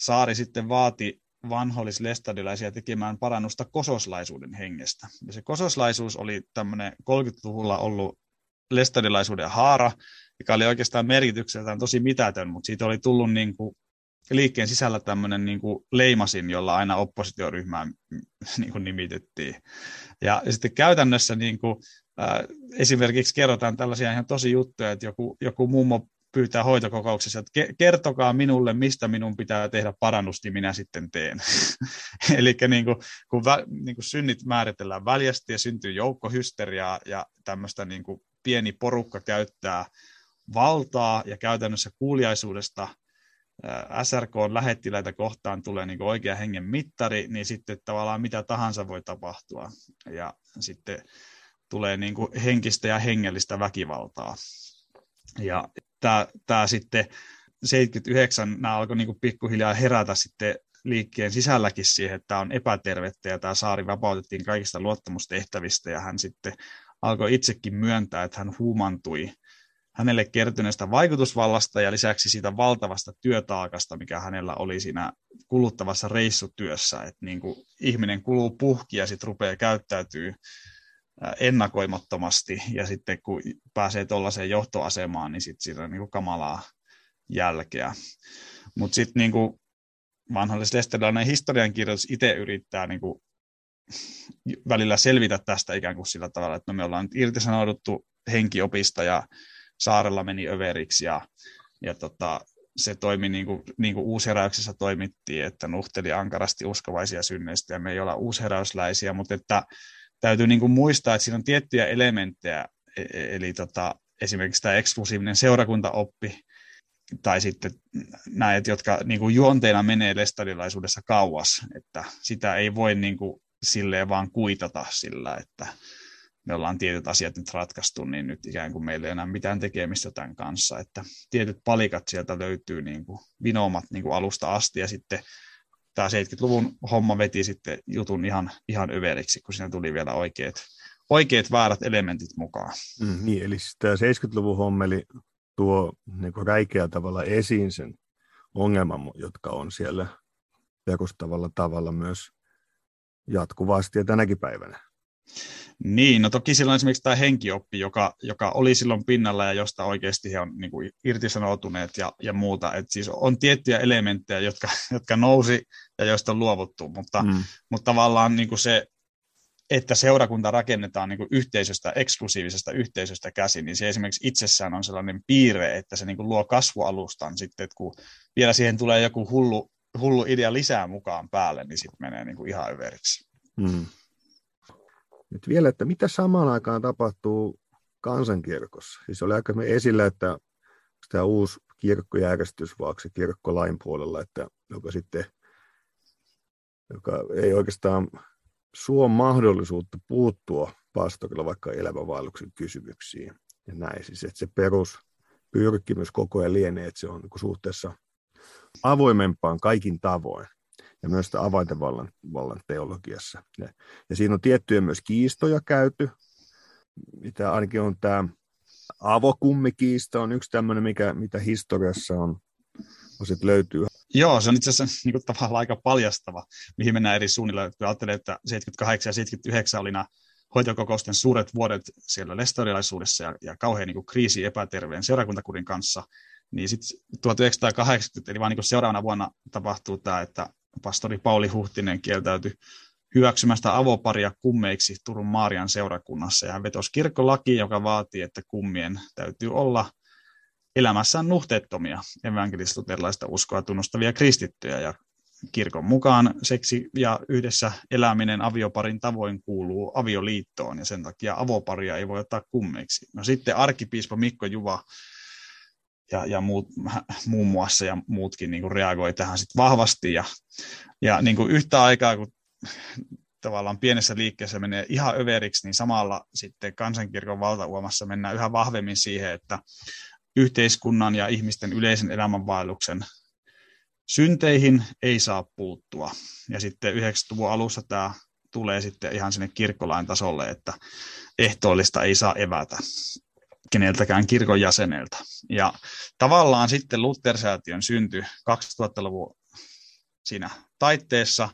Saari sitten vaati vanhollislestadilaisia tekemään parannusta kososlaisuuden hengestä. Ja se kososlaisuus oli tämmöinen 30-luvulla ollut lestadilaisuuden haara, joka oli oikeastaan merkitykseltään tosi mitätön, mutta siitä oli tullut niin kuin liikkeen sisällä tämmöinen niin kuin leimasin, jolla aina oppositioryhmään niin kuin nimitettiin. Ja sitten käytännössä niin kuin, äh, esimerkiksi kerrotaan tällaisia ihan tosi juttuja, että joku, joku mummo pyytää hoitokokouksessa, että kertokaa minulle, mistä minun pitää tehdä parannusti, niin minä sitten teen. Eli niin kuin, kun vä, niin kuin synnit määritellään väljästi ja syntyy joukkohysteriaa ja tämmöistä niin kuin pieni porukka käyttää valtaa ja käytännössä kuuliaisuudesta SRK lähettiläitä kohtaan tulee niin oikea hengen mittari, niin sitten tavallaan mitä tahansa voi tapahtua. Ja sitten tulee niin kuin henkistä ja hengellistä väkivaltaa. Ja tämä, tämä sitten 79 nämä alkoi niin kuin pikkuhiljaa herätä sitten liikkeen sisälläkin siihen, että tämä on epätervettä ja tämä saari vapautettiin kaikista luottamustehtävistä ja hän sitten alkoi itsekin myöntää, että hän huumantui hänelle kertyneestä vaikutusvallasta ja lisäksi siitä valtavasta työtaakasta, mikä hänellä oli siinä kuluttavassa reissutyössä, että niin kuin ihminen kuluu puhki ja sitten rupeaa käyttäytyy ennakoimattomasti ja sitten kun pääsee tuollaiseen johtoasemaan, niin sitten siitä on niin kuin kamalaa jälkeä. Mutta sitten niin kuin vanhalle lestadilainen historiankirjoitus itse yrittää niin kuin välillä selvitä tästä ikään kuin sillä tavalla, että no me ollaan nyt irtisanouduttu henkiopista ja saarella meni överiksi ja, ja tota, se toimi niin kuin, niin kuin uusheräyksessä toimittiin, että nuhteli ankarasti uskovaisia synneistä ja me ei olla uusheräysläisiä, mutta että täytyy niin kuin muistaa, että siinä on tiettyjä elementtejä, e, e, eli tota, esimerkiksi tämä eksklusiivinen seurakuntaoppi, tai sitten näet, jotka niin kuin juonteena menee lestadilaisuudessa kauas, että sitä ei voi niin kuin silleen vaan kuitata sillä, että me ollaan tietyt asiat nyt ratkaistu, niin nyt ikään kuin meillä ei enää mitään tekemistä tämän kanssa, että tietyt palikat sieltä löytyy niin kuin vinoomat niin kuin alusta asti, ja sitten tämä 70-luvun homma veti sitten jutun ihan, ihan överiksi, kun siinä tuli vielä oikeat, oikeat väärät elementit mukaan. Mm, niin, eli tämä 70-luvun hommeli tuo niin räikeä tavalla esiin sen ongelman, jotka on siellä perustavalla tavalla myös jatkuvasti ja tänäkin päivänä. Niin, no toki silloin esimerkiksi tämä henkioppi, joka, joka oli silloin pinnalla ja josta oikeasti he on niin kuin irtisanoutuneet ja, ja muuta. Et siis on tiettyjä elementtejä, jotka, jotka nousi ja joista on luovuttu, mutta, mm. mutta tavallaan niin kuin se, että seurakunta rakennetaan niin kuin yhteisöstä, eksklusiivisesta yhteisöstä käsin, niin se esimerkiksi itsessään on sellainen piirre, että se niin kuin luo kasvualustan sitten, että kun vielä siihen tulee joku hullu, hullu idea lisää mukaan päälle, niin sitten menee niin kuin ihan överiksi. Mm. Nyt vielä, että mitä samaan aikaan tapahtuu kansankirkossa? Siis oli aika esillä, että tämä uusi kirkkojärjestys vaikka kirkkolain puolella, että joka sitten joka ei oikeastaan suo mahdollisuutta puuttua pastorilla vaikka elämänvaelluksen kysymyksiin. Ja näin siis, että se peruspyrkimys koko ajan lienee, että se on niin suhteessa avoimempaan kaikin tavoin ja myös avaintevallan vallan teologiassa. Ja, ja siinä on tiettyjä myös kiistoja käyty, mitä ainakin on tämä avokummikiista on yksi tämmöinen, mikä, mitä historiassa on, on sit löytyy. Joo, se on itse asiassa niin kuin, tavallaan aika paljastava, mihin mennään eri suunnilla. Kun ajattelee, että 78 ja 79 oli nämä hoitokokousten suuret vuodet siellä lestorialaisuudessa ja, ja kauhean niin kuin, kriisi epäterveen seurakuntakurin kanssa, niin sitten 1980, eli vain niin seuraavana vuonna tapahtuu tämä, että pastori Pauli Huhtinen kieltäytyi hyväksymästä avoparia kummeiksi Turun Maarian seurakunnassa. Ja hän vetosi kirkkolaki, joka vaatii, että kummien täytyy olla elämässään nuhteettomia evankelisluterilaista uskoa tunnustavia kristittyjä. Ja kirkon mukaan seksi ja yhdessä eläminen avioparin tavoin kuuluu avioliittoon, ja sen takia avoparia ei voi ottaa kummeiksi. No sitten arkkipiispa Mikko Juva ja, ja muut, muun muassa ja muutkin niin kuin reagoi tähän sit vahvasti. Ja, ja niin kuin yhtä aikaa, kun tavallaan pienessä liikkeessä menee ihan överiksi, niin samalla sitten kansankirkon valtauomassa mennään yhä vahvemmin siihen, että yhteiskunnan ja ihmisten yleisen elämänvaelluksen synteihin ei saa puuttua. Ja sitten 90-luvun alussa tämä tulee sitten ihan sinne kirkkolain tasolle, että ehtoollista ei saa evätä keneltäkään kirkon jäseneltä. Ja tavallaan sitten Luther-säätiön synty 2000-luvun siinä taitteessa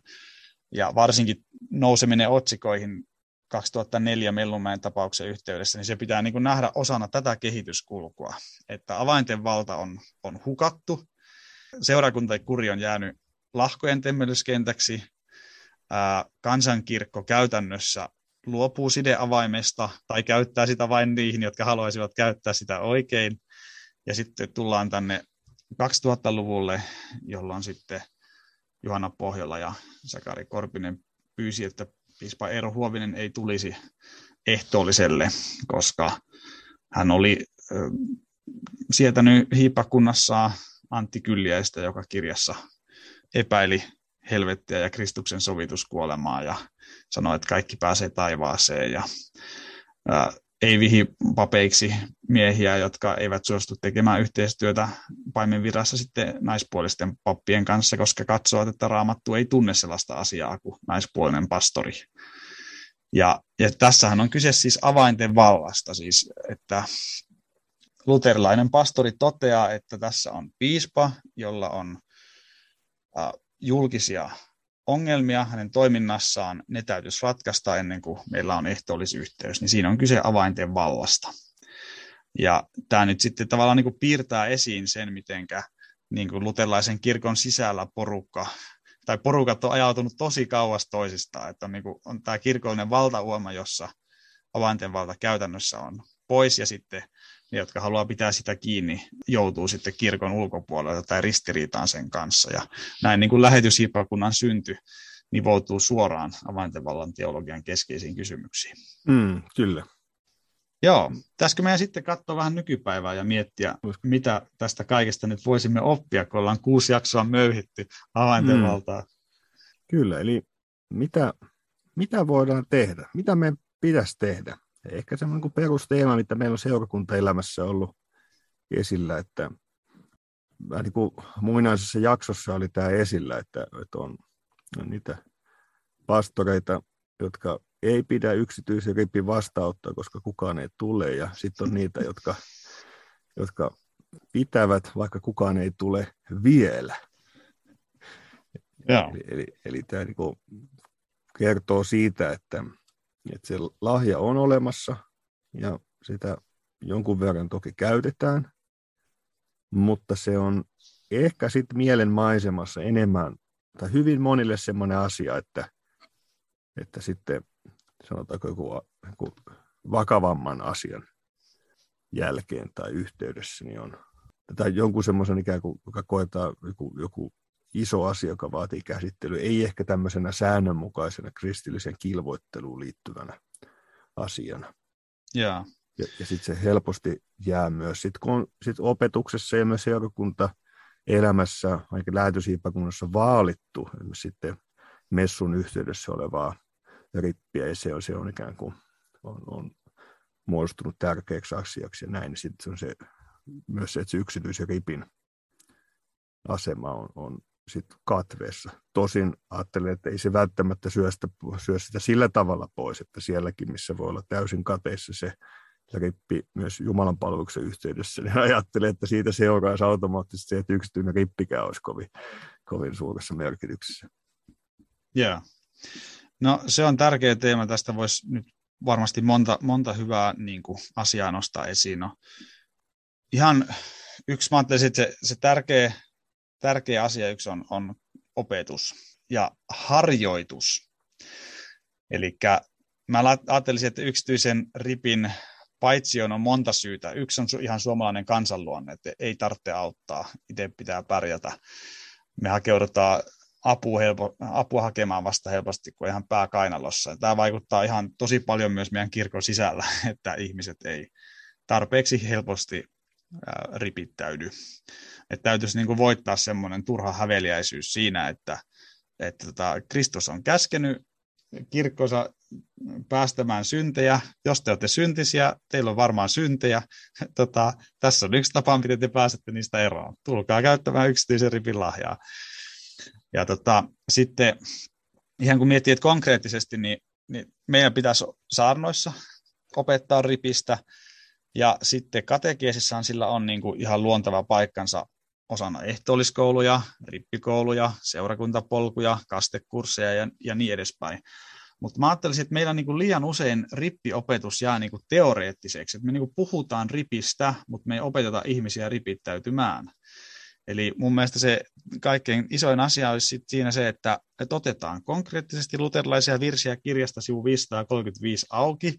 ja varsinkin nouseminen otsikoihin 2004 Mellunmäen tapauksen yhteydessä, niin se pitää niin kuin nähdä osana tätä kehityskulkua, että avainten valta on, on hukattu, seurakuntakuri on jäänyt lahkojen temmellyskentäksi, ää, kansankirkko käytännössä luopuu sideavaimesta tai käyttää sitä vain niihin, jotka haluaisivat käyttää sitä oikein. Ja sitten tullaan tänne 2000-luvulle, jolloin sitten Johanna Pohjola ja Sakari Korpinen pyysi, että piispa Eero Huovinen ei tulisi ehtoolliselle, koska hän oli sietänyt hiipakunnassaan Antti Kylliäistä, joka kirjassa epäili helvettiä ja Kristuksen sovituskuolemaa ja sanoi, että kaikki pääsee taivaaseen ja ää, ei vihi papeiksi miehiä, jotka eivät suostu tekemään yhteistyötä paimenvirassa sitten naispuolisten pappien kanssa, koska katsovat, että raamattu ei tunne sellaista asiaa kuin naispuolinen pastori. Ja, ja tässähän on kyse siis avainten vallasta, siis että luterilainen pastori toteaa, että tässä on piispa, jolla on julkisia ongelmia hänen toiminnassaan, ne täytyisi ratkaista ennen kuin meillä on ehtoollisyhteys, niin siinä on kyse avainten vallasta. Ja tämä nyt sitten tavallaan niin kuin piirtää esiin sen, mitenkä niin kuin luterilaisen kirkon sisällä porukka, tai porukat on ajautunut tosi kauas toisistaan, että on, niin kuin, on tämä kirkollinen valtauoma, jossa avainten valta käytännössä on pois, ja sitten ne, jotka haluaa pitää sitä kiinni, joutuu sitten kirkon ulkopuolelle tai ristiriitaan sen kanssa. Ja näin niin kuin synty nivoutuu suoraan avaintevallan teologian keskeisiin kysymyksiin. Mm, kyllä. Joo, pitäisikö meidän sitten katsoa vähän nykypäivää ja miettiä, mitä tästä kaikesta nyt voisimme oppia, kun ollaan kuusi jaksoa möyhitty avaintevaltaa. Mm. Kyllä, eli mitä, mitä voidaan tehdä? Mitä me pitäisi tehdä? Ehkä semmoinen kuin perusteema, mitä meillä on seurakuntaelämässä ollut esillä, että niin kuin muinaisessa jaksossa oli tämä esillä, että, että on, on niitä pastoreita, jotka ei pidä yksityisen ripin vastaanottoa, koska kukaan ei tule, ja sitten on niitä, jotka, jotka pitävät, vaikka kukaan ei tule vielä. Joo. Eli, eli, eli tämä niin kertoo siitä, että, että se lahja on olemassa ja sitä jonkun verran toki käytetään, mutta se on ehkä sitten mielen maisemassa enemmän, tai hyvin monille semmoinen asia, että, että sitten sanotaanko joku, joku vakavamman asian jälkeen tai yhteydessä, niin on tai jonkun semmoisen ikään kuin, joka koetaan joku, joku iso asia, joka vaatii käsittelyä, ei ehkä tämmöisenä säännönmukaisena kristillisen kilvoitteluun liittyvänä asiana. Yeah. Ja, ja sitten se helposti jää myös sit, kun sit opetuksessa ja myös seurakunta elämässä, ainakin lähetysiipakunnassa vaalittu sitten messun yhteydessä olevaa rippiä, ja se on, se on ikään kuin on, on muodostunut tärkeäksi asiaksi ja näin, niin sitten on se, myös se, että se yksityisen ripin asema on, on sit katveessa. Tosin ajattelen, että ei se välttämättä syö sitä, syö sitä sillä tavalla pois, että sielläkin, missä voi olla täysin kateissa se rippi myös Jumalan palveluksen yhteydessä, niin ajattelen, että siitä seuraisi automaattisesti se, että yksityinen rippikään olisi kovin, kovin suuressa merkityksessä. Joo. Yeah. No se on tärkeä teema. Tästä voisi nyt varmasti monta, monta hyvää niin kuin, asiaa nostaa esiin. No, ihan yksi, mä että se, se tärkeä tärkeä asia yksi on, on opetus ja harjoitus. Eli mä ajattelisin, että yksityisen ripin paitsi on monta syytä. Yksi on ihan suomalainen kansanluonne, että ei tarvitse auttaa, itse pitää pärjätä. Me hakeudutaan apua, helpo, apua hakemaan vasta helposti, kun ihan pää kainalossa. Tämä vaikuttaa ihan tosi paljon myös meidän kirkon sisällä, että ihmiset ei tarpeeksi helposti ripittäydy. Että täytyisi niin kuin voittaa semmoinen turha häveliäisyys siinä, että, että tota, Kristus on käskenyt kirkkonsa päästämään syntejä. Jos te olette syntisiä, teillä on varmaan syntejä. Tota, tässä on yksi tapa, miten te pääsette niistä eroon. Tulkaa käyttämään yksityisen ripin lahjaa. Ja tota, sitten ihan kun miettii, että konkreettisesti, niin, niin meidän pitäisi saarnoissa opettaa ripistä, ja sitten katekeesissaan sillä on niin kuin ihan luontava paikkansa osana ehtoolliskouluja, rippikouluja, seurakuntapolkuja, kastekursseja ja, ja niin edespäin. Mutta mä ajattelisin, että meillä niin kuin liian usein rippiopetus jää niin kuin teoreettiseksi. Että me niin kuin puhutaan ripistä, mutta me ei opeteta ihmisiä ripittäytymään. Eli mun mielestä se kaikkein isoin asia olisi sit siinä se, että, että otetaan konkreettisesti luterilaisia virsiä kirjasta sivu 535 auki,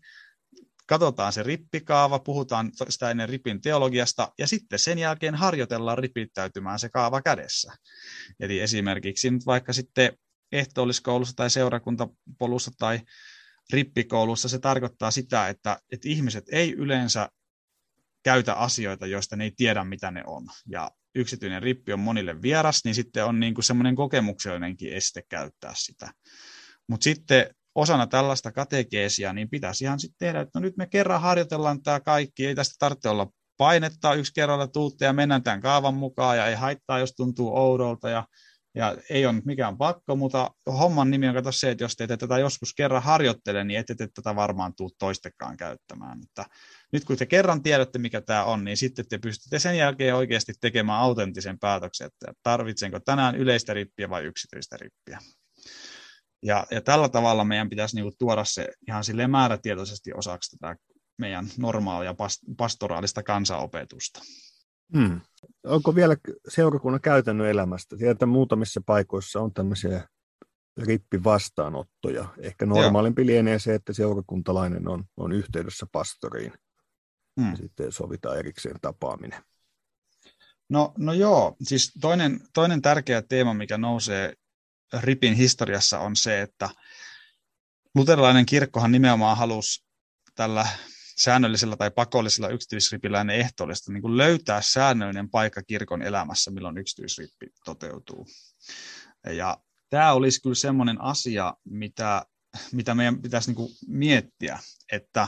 katsotaan se rippikaava, puhutaan sitä ennen ripin teologiasta, ja sitten sen jälkeen harjoitellaan ripittäytymään se kaava kädessä. Eli esimerkiksi nyt vaikka sitten ehtoolliskoulussa tai seurakuntapolussa tai rippikoulussa se tarkoittaa sitä, että, että ihmiset ei yleensä käytä asioita, joista ne ei tiedä, mitä ne on. Ja yksityinen rippi on monille vieras, niin sitten on niin kuin semmoinen kokemuksellinenkin este käyttää sitä. Mutta sitten osana tällaista katekeesia, niin pitäisi ihan sitten tehdä, että no nyt me kerran harjoitellaan tämä kaikki, ei tästä tarvitse olla painetta yksi kerralla tuutte ja mennään tämän kaavan mukaan ja ei haittaa, jos tuntuu oudolta ja, ja ei ole mikään pakko, mutta homman nimi on kato se, että jos te ette tätä joskus kerran harjoittele, niin ette te tätä varmaan tuu toistekaan käyttämään. Että nyt kun te kerran tiedätte, mikä tämä on, niin sitten te pystytte sen jälkeen oikeasti tekemään autenttisen päätöksen, että tarvitsenko tänään yleistä rippiä vai yksityistä rippiä. Ja, ja tällä tavalla meidän pitäisi niinku tuoda se ihan sille määrätietoisesti osaksi tätä meidän normaalia pastoraalista kansanopetusta. Hmm. Onko vielä seurakunnan käytännön elämästä? Tiedän, muutamissa paikoissa on tämmöisiä rippivastaanottoja. Ehkä normaalimpi Joo. lienee se, että seurakuntalainen on, on yhteydessä pastoriin. Hmm. Ja sitten sovitaan erikseen tapaaminen. No, no joo, siis toinen, toinen tärkeä teema, mikä nousee RIPin historiassa on se, että luterilainen kirkkohan nimenomaan halusi tällä säännöllisellä tai pakollisella yksityisripillä ennen ehtoollista niin löytää säännöllinen paikka kirkon elämässä, milloin yksityisrippi toteutuu. Ja tämä olisi kyllä semmoinen asia, mitä, mitä meidän pitäisi niin miettiä, että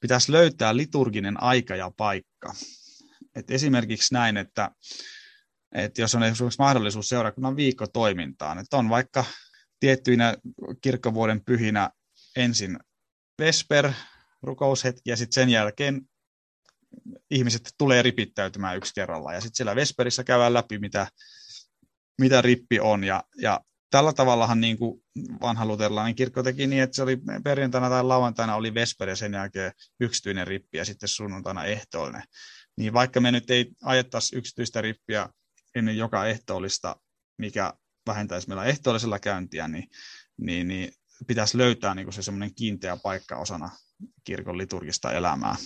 pitäisi löytää liturginen aika ja paikka. Et esimerkiksi näin, että että jos on esimerkiksi mahdollisuus seurakunnan viikkotoimintaan, että on vaikka tiettyinä kirkkovuoden pyhinä ensin Vesper, rukoushetki, ja sitten sen jälkeen ihmiset tulee ripittäytymään yksi kerralla, ja sitten siellä Vesperissä käydään läpi, mitä, mitä rippi on, ja, ja tällä tavallahan niin kuin vanha luterilainen kirkko teki niin, että se oli perjantaina tai lauantaina oli Vesper ja sen jälkeen yksityinen rippi ja sitten sunnuntaina ehtoollinen. Niin vaikka me nyt ei ajettaisi yksityistä rippiä ennen joka ehtoollista, mikä vähentäisi meillä ehtoollisella käyntiä, niin, niin, niin pitäisi löytää niin se semmoinen kiinteä paikka osana kirkon liturgista elämää.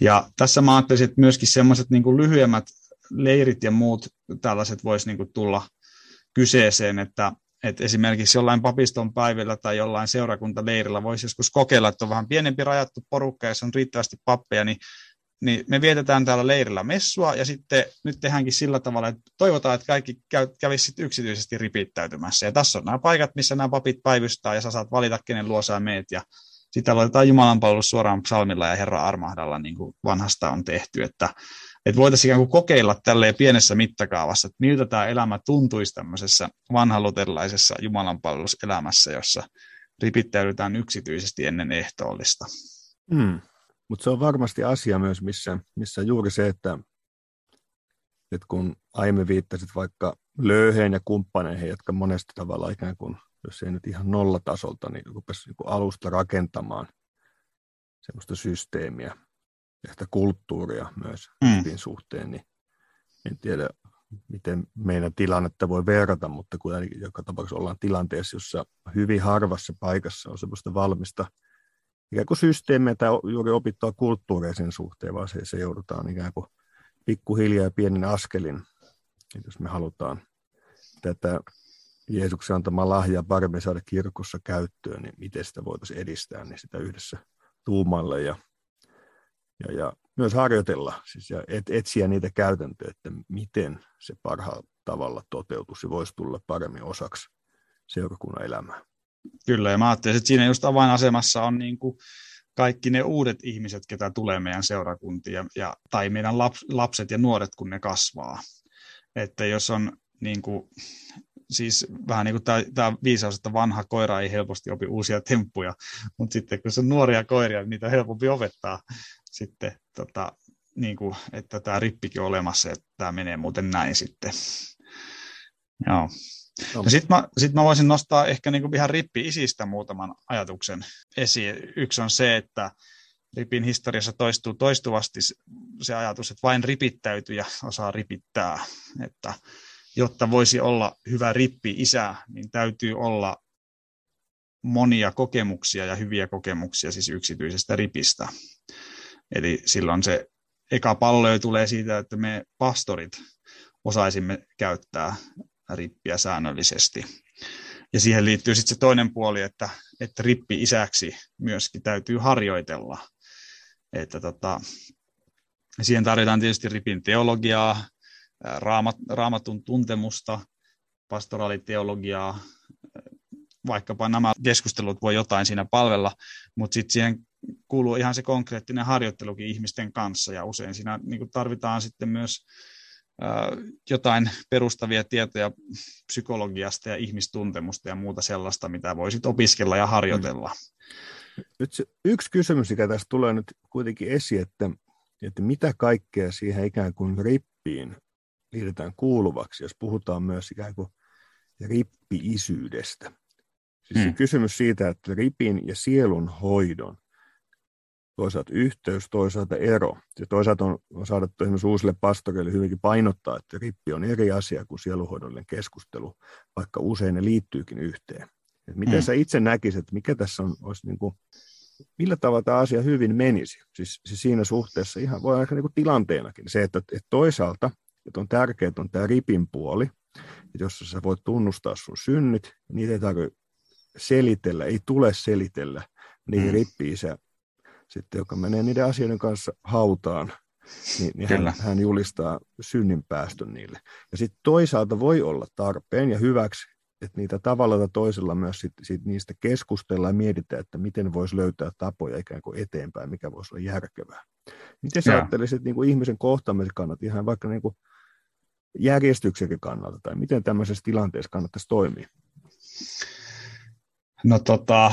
Ja tässä mä ajattelisin, että myöskin semmoiset niin lyhyemmät leirit ja muut tällaiset voisi niin tulla kyseeseen, että, että esimerkiksi jollain papiston päivillä tai jollain seurakuntaleirillä voisi joskus kokeilla, että on vähän pienempi rajattu porukka, jos on riittävästi pappeja, niin niin me vietetään täällä leirillä messua, ja sitten nyt tehdäänkin sillä tavalla, että toivotaan, että kaikki käy, kävisi yksityisesti ripittäytymässä. Ja tässä on nämä paikat, missä nämä papit päivystää, ja sä saat valita, kenen luo sä meet, ja sitten aloitetaan Jumalan palvelus suoraan psalmilla ja Herra armahdalla, niin kuin vanhasta on tehty, että, että voitaisiin ikään kuin kokeilla tälleen pienessä mittakaavassa, että miltä tämä elämä tuntuisi tämmöisessä vanhaluterilaisessa Jumalan palveluselämässä, jossa ripittäydytään yksityisesti ennen ehtoollista. Hmm. Mutta se on varmasti asia myös, missä, missä juuri se, että, että kun aiemmin viittasit vaikka löyheen ja kumppaneihin, jotka monesti tavalla ikään kuin, jos ei nyt ihan nollatasolta, niin rupesi niin alusta rakentamaan semmoista systeemiä ja sitä kulttuuria myös mm. suhteen, niin en tiedä, miten meidän tilannetta voi verrata, mutta kuitenkin joka tapauksessa ollaan tilanteessa, jossa hyvin harvassa paikassa on semmoista valmista ikään kuin systeemiä tai juuri opittua kulttuuria sen suhteen, vaan se, se joudutaan ikään kuin pikkuhiljaa ja pienin askelin, jos me halutaan tätä Jeesuksen antamaa lahjaa paremmin saada kirkossa käyttöön, niin miten sitä voitaisiin edistää, niin sitä yhdessä tuumalle ja, ja, ja myös harjoitella siis ja et, etsiä niitä käytäntöjä, että miten se parhaalla tavalla toteutuisi voisi tulla paremmin osaksi seurakunnan elämää. Kyllä, ja mä ajattelin, että siinä just avainasemassa on niin kuin kaikki ne uudet ihmiset, ketä tulee meidän seurakuntiin, ja, tai meidän laps, lapset ja nuoret, kun ne kasvaa. Että jos on niin kuin, siis vähän niin kuin tämä, tämä viisaus, että vanha koira ei helposti opi uusia temppuja, mutta sitten kun se on nuoria koiria, niin niitä on helpompi opettaa sitten, tota, niin kuin, että tämä rippikin on olemassa, että tämä menee muuten näin sitten. Joo. No. Sitten mä, sit mä voisin nostaa ehkä niinku ihan rippi isistä muutaman ajatuksen esiin. Yksi on se, että ripin historiassa toistuu toistuvasti se ajatus, että vain ripittäytyjä osaa ripittää. Että jotta voisi olla hyvä rippi isä, niin täytyy olla monia kokemuksia ja hyviä kokemuksia siis yksityisestä ripistä. Eli silloin se eka pallo tulee siitä, että me pastorit osaisimme käyttää rippiä säännöllisesti. Ja siihen liittyy sitten se toinen puoli, että, että rippi isäksi myöskin täytyy harjoitella. Että tota, Siihen tarvitaan tietysti ripin teologiaa, raamat, raamatun tuntemusta, pastoraaliteologiaa, vaikkapa nämä keskustelut voi jotain siinä palvella, mutta sitten siihen kuuluu ihan se konkreettinen harjoittelukin ihmisten kanssa, ja usein siinä niin tarvitaan sitten myös jotain perustavia tietoja psykologiasta ja ihmistuntemusta ja muuta sellaista, mitä voisit opiskella ja harjoitella. Mm. Nyt se yksi kysymys, mikä tässä tulee nyt kuitenkin esiin, että, että mitä kaikkea siihen ikään kuin rippiin liitetään kuuluvaksi, jos puhutaan myös ikään kuin rippi-isyydestä. Siis hmm. se kysymys siitä, että ripin ja sielun hoidon toisaalta yhteys, toisaalta ero. Ja toisaalta on, on saadettu esimerkiksi uusille pastoreille hyvinkin painottaa, että rippi on eri asia kuin sieluhoidollinen keskustelu, vaikka usein ne liittyykin yhteen. Et miten mm. sä itse näkisit, että mikä tässä on, olisi niin kuin, millä tavalla tämä asia hyvin menisi? Siis, siis siinä suhteessa ihan voi olla niin tilanteenakin se, että, että toisaalta että on tärkeää on tämä ripin puoli, että jos sä voit tunnustaa sun synnit, niitä ei tarvitse selitellä, ei tule selitellä niihin mm. rippiin sitten, joka menee niiden asioiden kanssa hautaan, niin, niin hän, hän julistaa synnin päästön niille. Ja sitten toisaalta voi olla tarpeen ja hyväksi, että niitä tavalla tai toisella myös sit, sit niistä keskustellaan ja mietitään, että miten voisi löytää tapoja ikään kuin eteenpäin, mikä voisi olla järkevää. Miten sä ajattelisit niin kuin ihmisen kohtaamisen kannalta, ihan vaikka niin kuin järjestyksenkin kannalta, tai miten tämmöisessä tilanteessa kannattaisi toimia? No tota,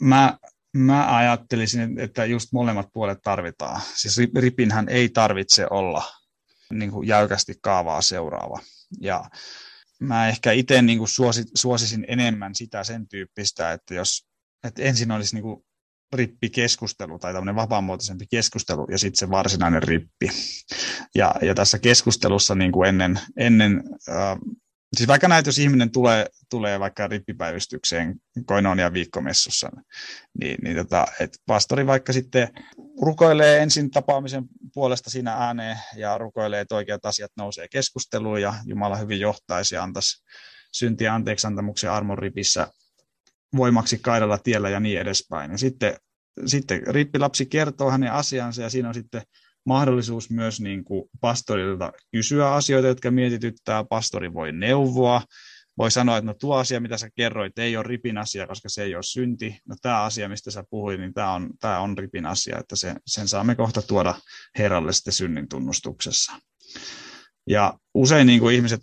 mä Mä ajattelisin, että just molemmat puolet tarvitaan. Siis ripinhän ei tarvitse olla niin kuin jäykästi kaavaa seuraava. Ja mä ehkä itse niin kuin suosisin enemmän sitä sen tyyppistä, että jos että ensin olisi niin kuin rippikeskustelu tai tämmöinen vapaamuotoisempi keskustelu ja sitten se varsinainen rippi. Ja, ja tässä keskustelussa niin kuin ennen, ennen äh, Siis vaikka näitä, jos ihminen tulee, tulee vaikka rippipäivystykseen koinonia viikkomessussa, niin, niin tota, et pastori vaikka sitten rukoilee ensin tapaamisen puolesta siinä ääneen ja rukoilee, että oikeat asiat nousee keskusteluun ja Jumala hyvin johtaisi ja antaisi syntiä anteeksiantamuksen armon ripissä voimaksi kaidalla tiellä ja niin edespäin. Ja sitten, sitten rippilapsi kertoo hänen asiansa ja siinä on sitten mahdollisuus myös niin kuin pastorilta kysyä asioita, jotka mietityttää. Pastori voi neuvoa, voi sanoa, että no tuo asia, mitä sä kerroit, ei ole ripin asia, koska se ei ole synti. No tämä asia, mistä sä puhuit, niin tämä on, tämä on ripin asia, että se, sen saamme kohta tuoda Herralle sitten synnin tunnustuksessa. Ja usein niin kuin ihmiset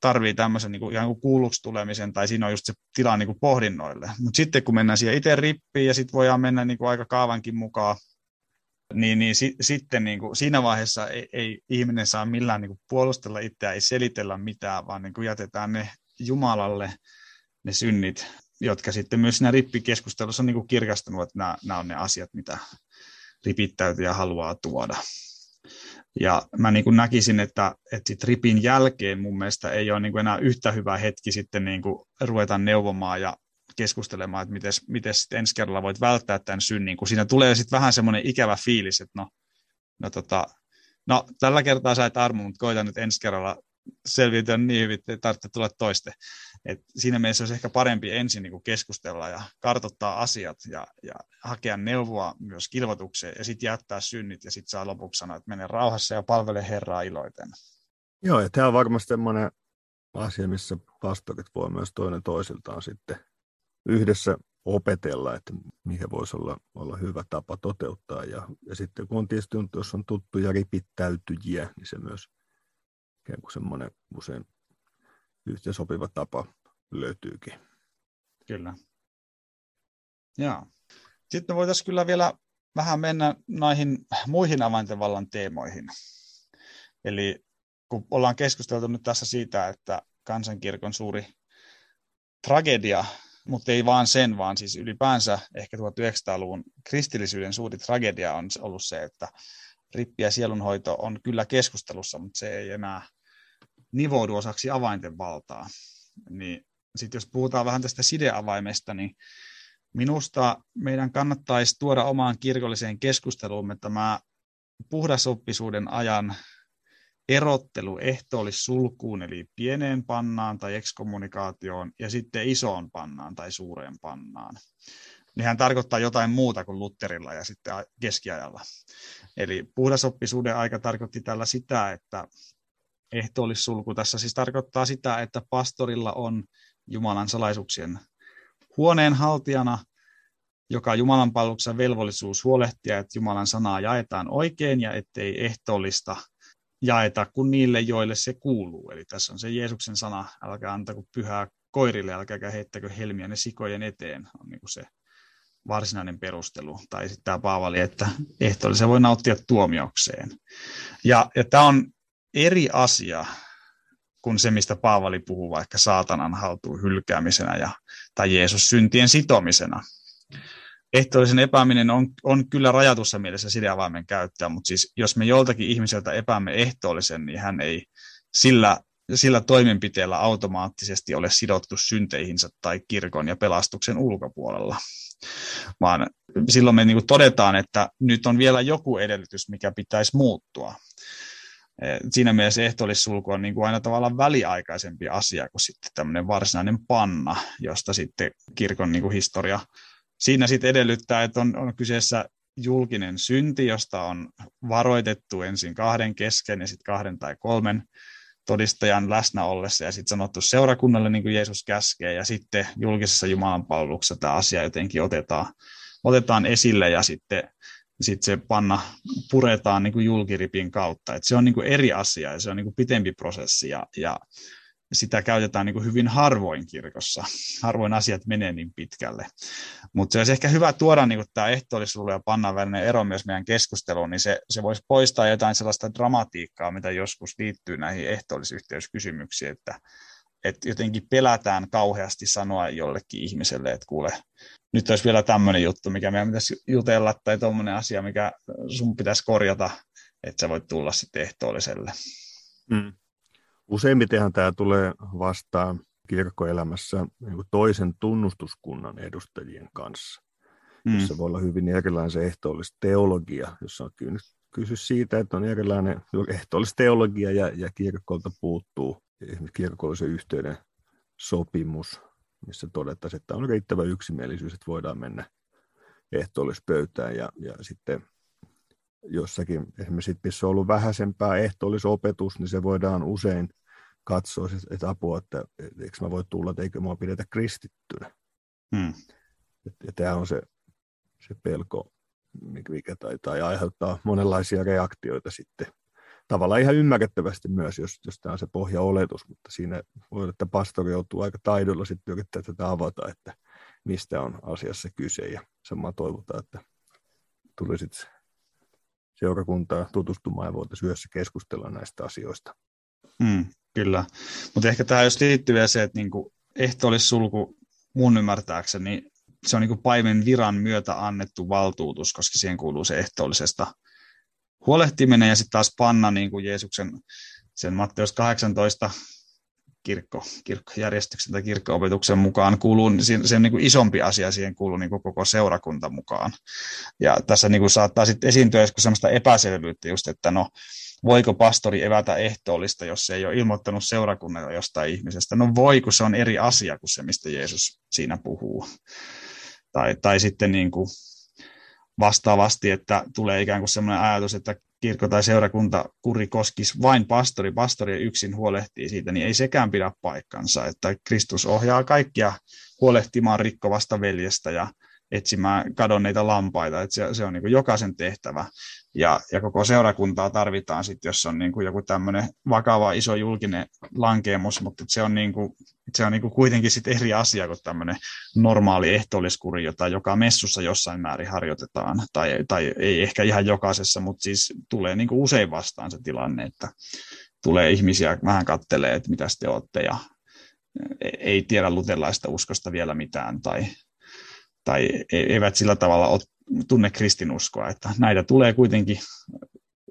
tarvii tämmöisen niin kuin, ihan kuin kuulluksi tulemisen, tai siinä on just se tila niin kuin pohdinnoille. Mutta sitten kun mennään siihen itse rippiin, ja sitten voidaan mennä niin kuin aika kaavankin mukaan niin, niin si, sitten niin kuin, siinä vaiheessa ei, ei ihminen saa millään niin kuin, puolustella itseään, ei selitellä mitään, vaan niin kuin, jätetään ne Jumalalle ne synnit, jotka sitten myös siinä rippikeskustelussa on niin kuin, kirkastunut, että nämä, nämä on ne asiat, mitä ripittäytyjä haluaa tuoda. Ja mä niin kuin näkisin, että, että sit ripin jälkeen mun mielestä ei ole niin kuin enää yhtä hyvä hetki sitten niin kuin ruveta neuvomaan ja keskustelemaan, että miten, miten ensi kerralla voit välttää tämän synnin, kun siinä tulee sitten vähän semmoinen ikävä fiilis, että no, no, tota, no tällä kertaa sait armo, mutta koita nyt ensi kerralla selviytyä niin hyvin, että ei tarvitse tulla toiste. Et siinä mielessä olisi ehkä parempi ensin niin keskustella ja kartoittaa asiat ja, ja hakea neuvoa myös kilvotukseen ja sitten jättää synnit ja sitten saa lopuksi sanoa, että mene rauhassa ja palvele Herraa iloiten. Joo, ja tämä on varmasti semmoinen asia, missä pastorit voi myös toinen toisiltaan sitten yhdessä opetella, että mikä voisi olla, olla hyvä tapa toteuttaa. Ja, ja sitten kun on tietysti, jos on tuttuja ripittäytyjiä, niin se myös ikään kuin semmoinen usein yhteensopiva tapa löytyykin. Kyllä. Ja. Sitten voitaisiin kyllä vielä vähän mennä näihin muihin avaintevallan teemoihin. Eli kun ollaan keskusteltu nyt tässä siitä, että kansankirkon suuri tragedia mutta ei vaan sen, vaan siis ylipäänsä ehkä 1900-luvun kristillisyyden suuri tragedia on ollut se, että rippi- ja sielunhoito on kyllä keskustelussa, mutta se ei enää nivoudu osaksi avainten valtaa. Niin sitten jos puhutaan vähän tästä sideavaimesta, niin minusta meidän kannattaisi tuoda omaan kirkolliseen keskusteluumme tämä puhdasoppisuuden ajan erottelu sulkuun, eli pieneen pannaan tai ekskommunikaatioon, ja sitten isoon pannaan tai suureen pannaan. niin hän tarkoittaa jotain muuta kuin Lutterilla ja sitten keskiajalla. Eli puhdasoppisuuden aika tarkoitti tällä sitä, että ehtoollissulku tässä siis tarkoittaa sitä, että pastorilla on Jumalan salaisuuksien huoneen haltijana, joka Jumalan palveluksessa velvollisuus huolehtia, että Jumalan sanaa jaetaan oikein ja ettei ehtoollista jaeta kuin niille, joille se kuuluu. Eli tässä on se Jeesuksen sana, älkää antako pyhää koirille, älkääkä heittäkö helmiä ne sikojen eteen, on niin kuin se varsinainen perustelu. Tai sitten tämä Paavali, että ehtoollisen voi nauttia tuomiokseen. Ja, ja tämä on eri asia kuin se, mistä Paavali puhuu vaikka saatanan haltuun hylkäämisenä ja, tai Jeesus syntien sitomisena. Ehtoollisen epääminen on, on kyllä rajatussa mielessä sideavaimen käyttöä, mutta siis jos me joltakin ihmiseltä epäämme ehtoollisen, niin hän ei sillä, sillä toimenpiteellä automaattisesti ole sidottu synteihinsä tai kirkon ja pelastuksen ulkopuolella. Vaan silloin me niin todetaan, että nyt on vielä joku edellytys, mikä pitäisi muuttua. Eh, siinä mielessä ehtoollissulku on niin kuin aina tavallaan väliaikaisempi asia kuin sitten tämmöinen varsinainen panna, josta sitten kirkon niin kuin historia siinä sitten edellyttää, että on, on kyseessä julkinen synti, josta on varoitettu ensin kahden kesken ja sitten kahden tai kolmen todistajan läsnä ollessa ja sitten sanottu seurakunnalle, niin kuin Jeesus käskee, ja sitten julkisessa Jumalan palveluksessa tämä asia jotenkin otetaan, otetaan esille ja sitten sitten se panna puretaan niin kuin julkiripin kautta. Et se on niin kuin eri asia ja se on niin kuin pitempi prosessi ja, ja sitä käytetään niin kuin hyvin harvoin kirkossa. Harvoin asiat menee niin pitkälle. Mutta se olisi ehkä hyvä tuoda niin kuin tämä ehtoollisuuden ja pannan välinen ero myös meidän keskusteluun, niin se, se voisi poistaa jotain sellaista dramatiikkaa, mitä joskus liittyy näihin ehtoollisyhteyskysymyksiin, että, että jotenkin pelätään kauheasti sanoa jollekin ihmiselle, että kuule, nyt olisi vielä tämmöinen juttu, mikä meidän pitäisi jutella, tai tuommoinen asia, mikä sun pitäisi korjata, että sä voit tulla sitten ehtoolliselle. Mm. Useimmitenhan tämä tulee vastaan kirkkoelämässä niin toisen tunnustuskunnan edustajien kanssa. Mm. Jossa voi olla hyvin erilainen se ehtoollista teologia, jossa on kysy siitä, että on erilainen ehtoollista teologia ja, ja kirkolta puuttuu esimerkiksi kirkollisen yhteyden sopimus, missä todettaisiin, että on riittävä yksimielisyys, että voidaan mennä ehtoollispöytään ja, ja sitten jossakin, esimerkiksi missä on ollut vähäisempää ehtoollisopetus, niin se voidaan usein katsoa, että apua, että eikö mä voi tulla, että eikö mua pidetä kristittynä. Hmm. Ja tämä on se, se pelko, mikä tai, tai aiheuttaa monenlaisia reaktioita sitten. Tavallaan ihan ymmärrettävästi myös, jos, jos tämä on se pohjaoletus, mutta siinä voi olla, että pastori joutuu aika taidolla sitten yrittää tätä avata, että mistä on asiassa kyse. Ja samaa toivotaan, että tulisit seurakuntaa tutustumaan ja voitaisiin yhdessä keskustella näistä asioista. Mm, kyllä, mutta ehkä tämä jos liittyy vielä se, että niinku ehtoollissulku mun ymmärtääkseni, niin se on niinku paimen viran myötä annettu valtuutus, koska siihen kuuluu se ehtoollisesta huolehtiminen ja sitten taas panna niin kuin Jeesuksen sen Matteus 18 kirkko, kirkkojärjestyksen tai kirkkoopetuksen mukaan kuuluu, se on niin isompi asia, siihen kuuluu niin koko seurakunta mukaan. Ja tässä niin saattaa sitten esiintyä joskus sellaista epäselvyyttä just, että no, voiko pastori evätä ehtoollista, jos se ei ole ilmoittanut seurakunnalle jostain ihmisestä. No voi, kun se on eri asia kuin se, mistä Jeesus siinä puhuu. Tai, tai sitten niin kuin vastaavasti, että tulee ikään kuin sellainen ajatus, että kirkko tai seurakunta kuri koskisi vain pastori, pastori yksin huolehtii siitä, niin ei sekään pidä paikkansa, että Kristus ohjaa kaikkia huolehtimaan rikkovasta veljestä ja etsimään kadonneita lampaita, että se, se on niin jokaisen tehtävä. Ja, ja koko seurakuntaa tarvitaan sitten, jos on niin kuin joku tämmöinen vakava iso julkinen lankeemus, mutta se on, niin kuin, se on niin kuin kuitenkin sit eri asia kuin tämmöinen normaali ehtoolliskuri, jota joka messussa jossain määrin harjoitetaan, tai, tai ei ehkä ihan jokaisessa, mutta siis tulee niin kuin usein vastaan se tilanne, että tulee ihmisiä vähän kattelee, että mitä te olette, ja ei tiedä luterilaista uskosta vielä mitään, tai, tai e-, eivät sillä tavalla ole tunne kristinuskoa, että näitä tulee kuitenkin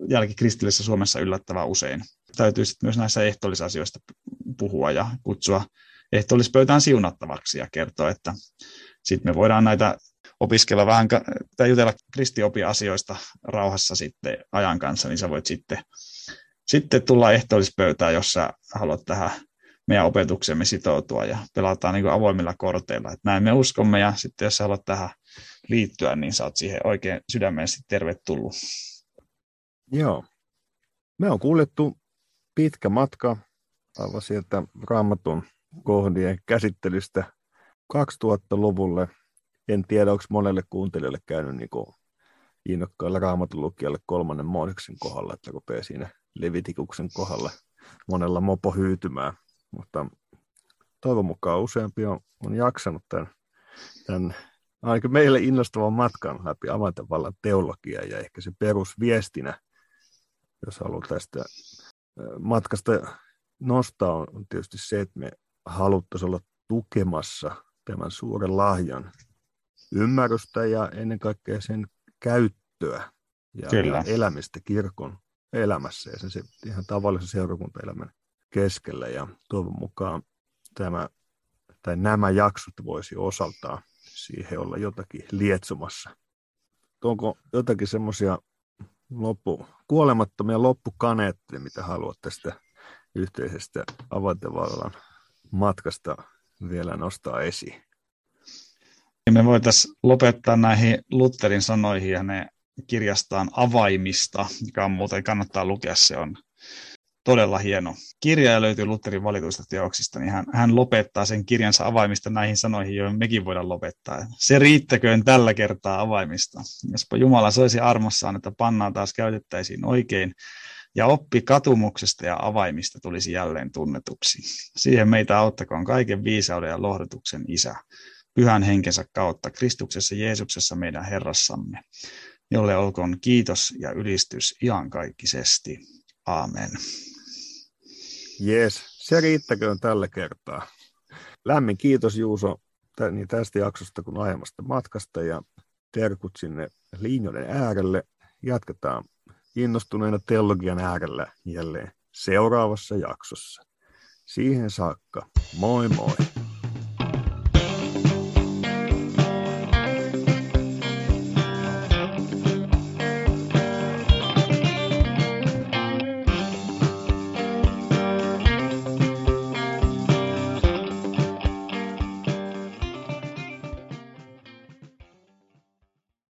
jälkikristillisessä Suomessa yllättävän usein. Täytyy sitten myös näissä ehtoollisasioista puhua ja kutsua ehtoollispöytään siunattavaksi ja kertoa, että sitten me voidaan näitä opiskella vähän tai jutella kristiopiasioista rauhassa sitten ajan kanssa, niin sä voit sitten, sitten tulla ehtoollispöytään, jos sä haluat tähän meidän opetuksemme sitoutua ja pelataan niin avoimilla korteilla. Että näin me uskomme ja sitten jos haluat tähän liittyä, niin oot siihen oikein sydämellisesti tervetullut. Joo. Me on kuljettu pitkä matka aivan sieltä raamatun kohdien käsittelystä 2000-luvulle. En tiedä, onko monelle kuuntelijalle käynyt niin innokkailla raamatun lukijalle kolmannen Moodeksen kohdalla, että rupeaa siinä Levitikuksen kohdalla monella mopo hyytymään. Mutta toivon mukaan useampi on, on jaksanut tämän, tämän ainakin meille innostavan matkan läpi avantavallan teologia ja ehkä se perusviestinä, jos haluaa tästä matkasta nostaa, on tietysti se, että me haluttaisiin olla tukemassa tämän suuren lahjan ymmärrystä ja ennen kaikkea sen käyttöä ja, Kyllä. elämistä kirkon elämässä ja sen se ihan tavallisen seurakuntaelämän keskellä. Ja toivon mukaan tämä, tai nämä jaksot voisi osaltaan siihen olla jotakin lietsomassa. Onko jotakin semmoisia loppu, kuolemattomia loppukaneetteja, mitä haluat tästä yhteisestä avantevallan matkasta vielä nostaa esiin? Me voitaisiin lopettaa näihin Lutherin sanoihin ja ne kirjastaan avaimista, mikä on muuten kannattaa lukea, se on todella hieno. Kirja löytyy Lutherin valituista teoksista, niin hän, hän lopettaa sen kirjansa avaimista näihin sanoihin, joihin mekin voidaan lopettaa. Se riittäköön tällä kertaa avaimista. Jospa Jumala soisi armossaan, että pannaan taas käytettäisiin oikein, ja oppi katumuksesta ja avaimista tulisi jälleen tunnetuksi. Siihen meitä auttakoon kaiken viisauden ja lohdutuksen Isä, pyhän henkensä kautta, Kristuksessa Jeesuksessa meidän Herrassamme, jolle olkoon kiitos ja ylistys iankaikkisesti. Amen. Jees, se riittäköön tällä kertaa. Lämmin kiitos Juuso niin tästä jaksosta kuin aiemmasta matkasta ja terkut sinne linjoiden äärelle. Jatketaan innostuneena teologian äärellä jälleen seuraavassa jaksossa. Siihen saakka, moi moi!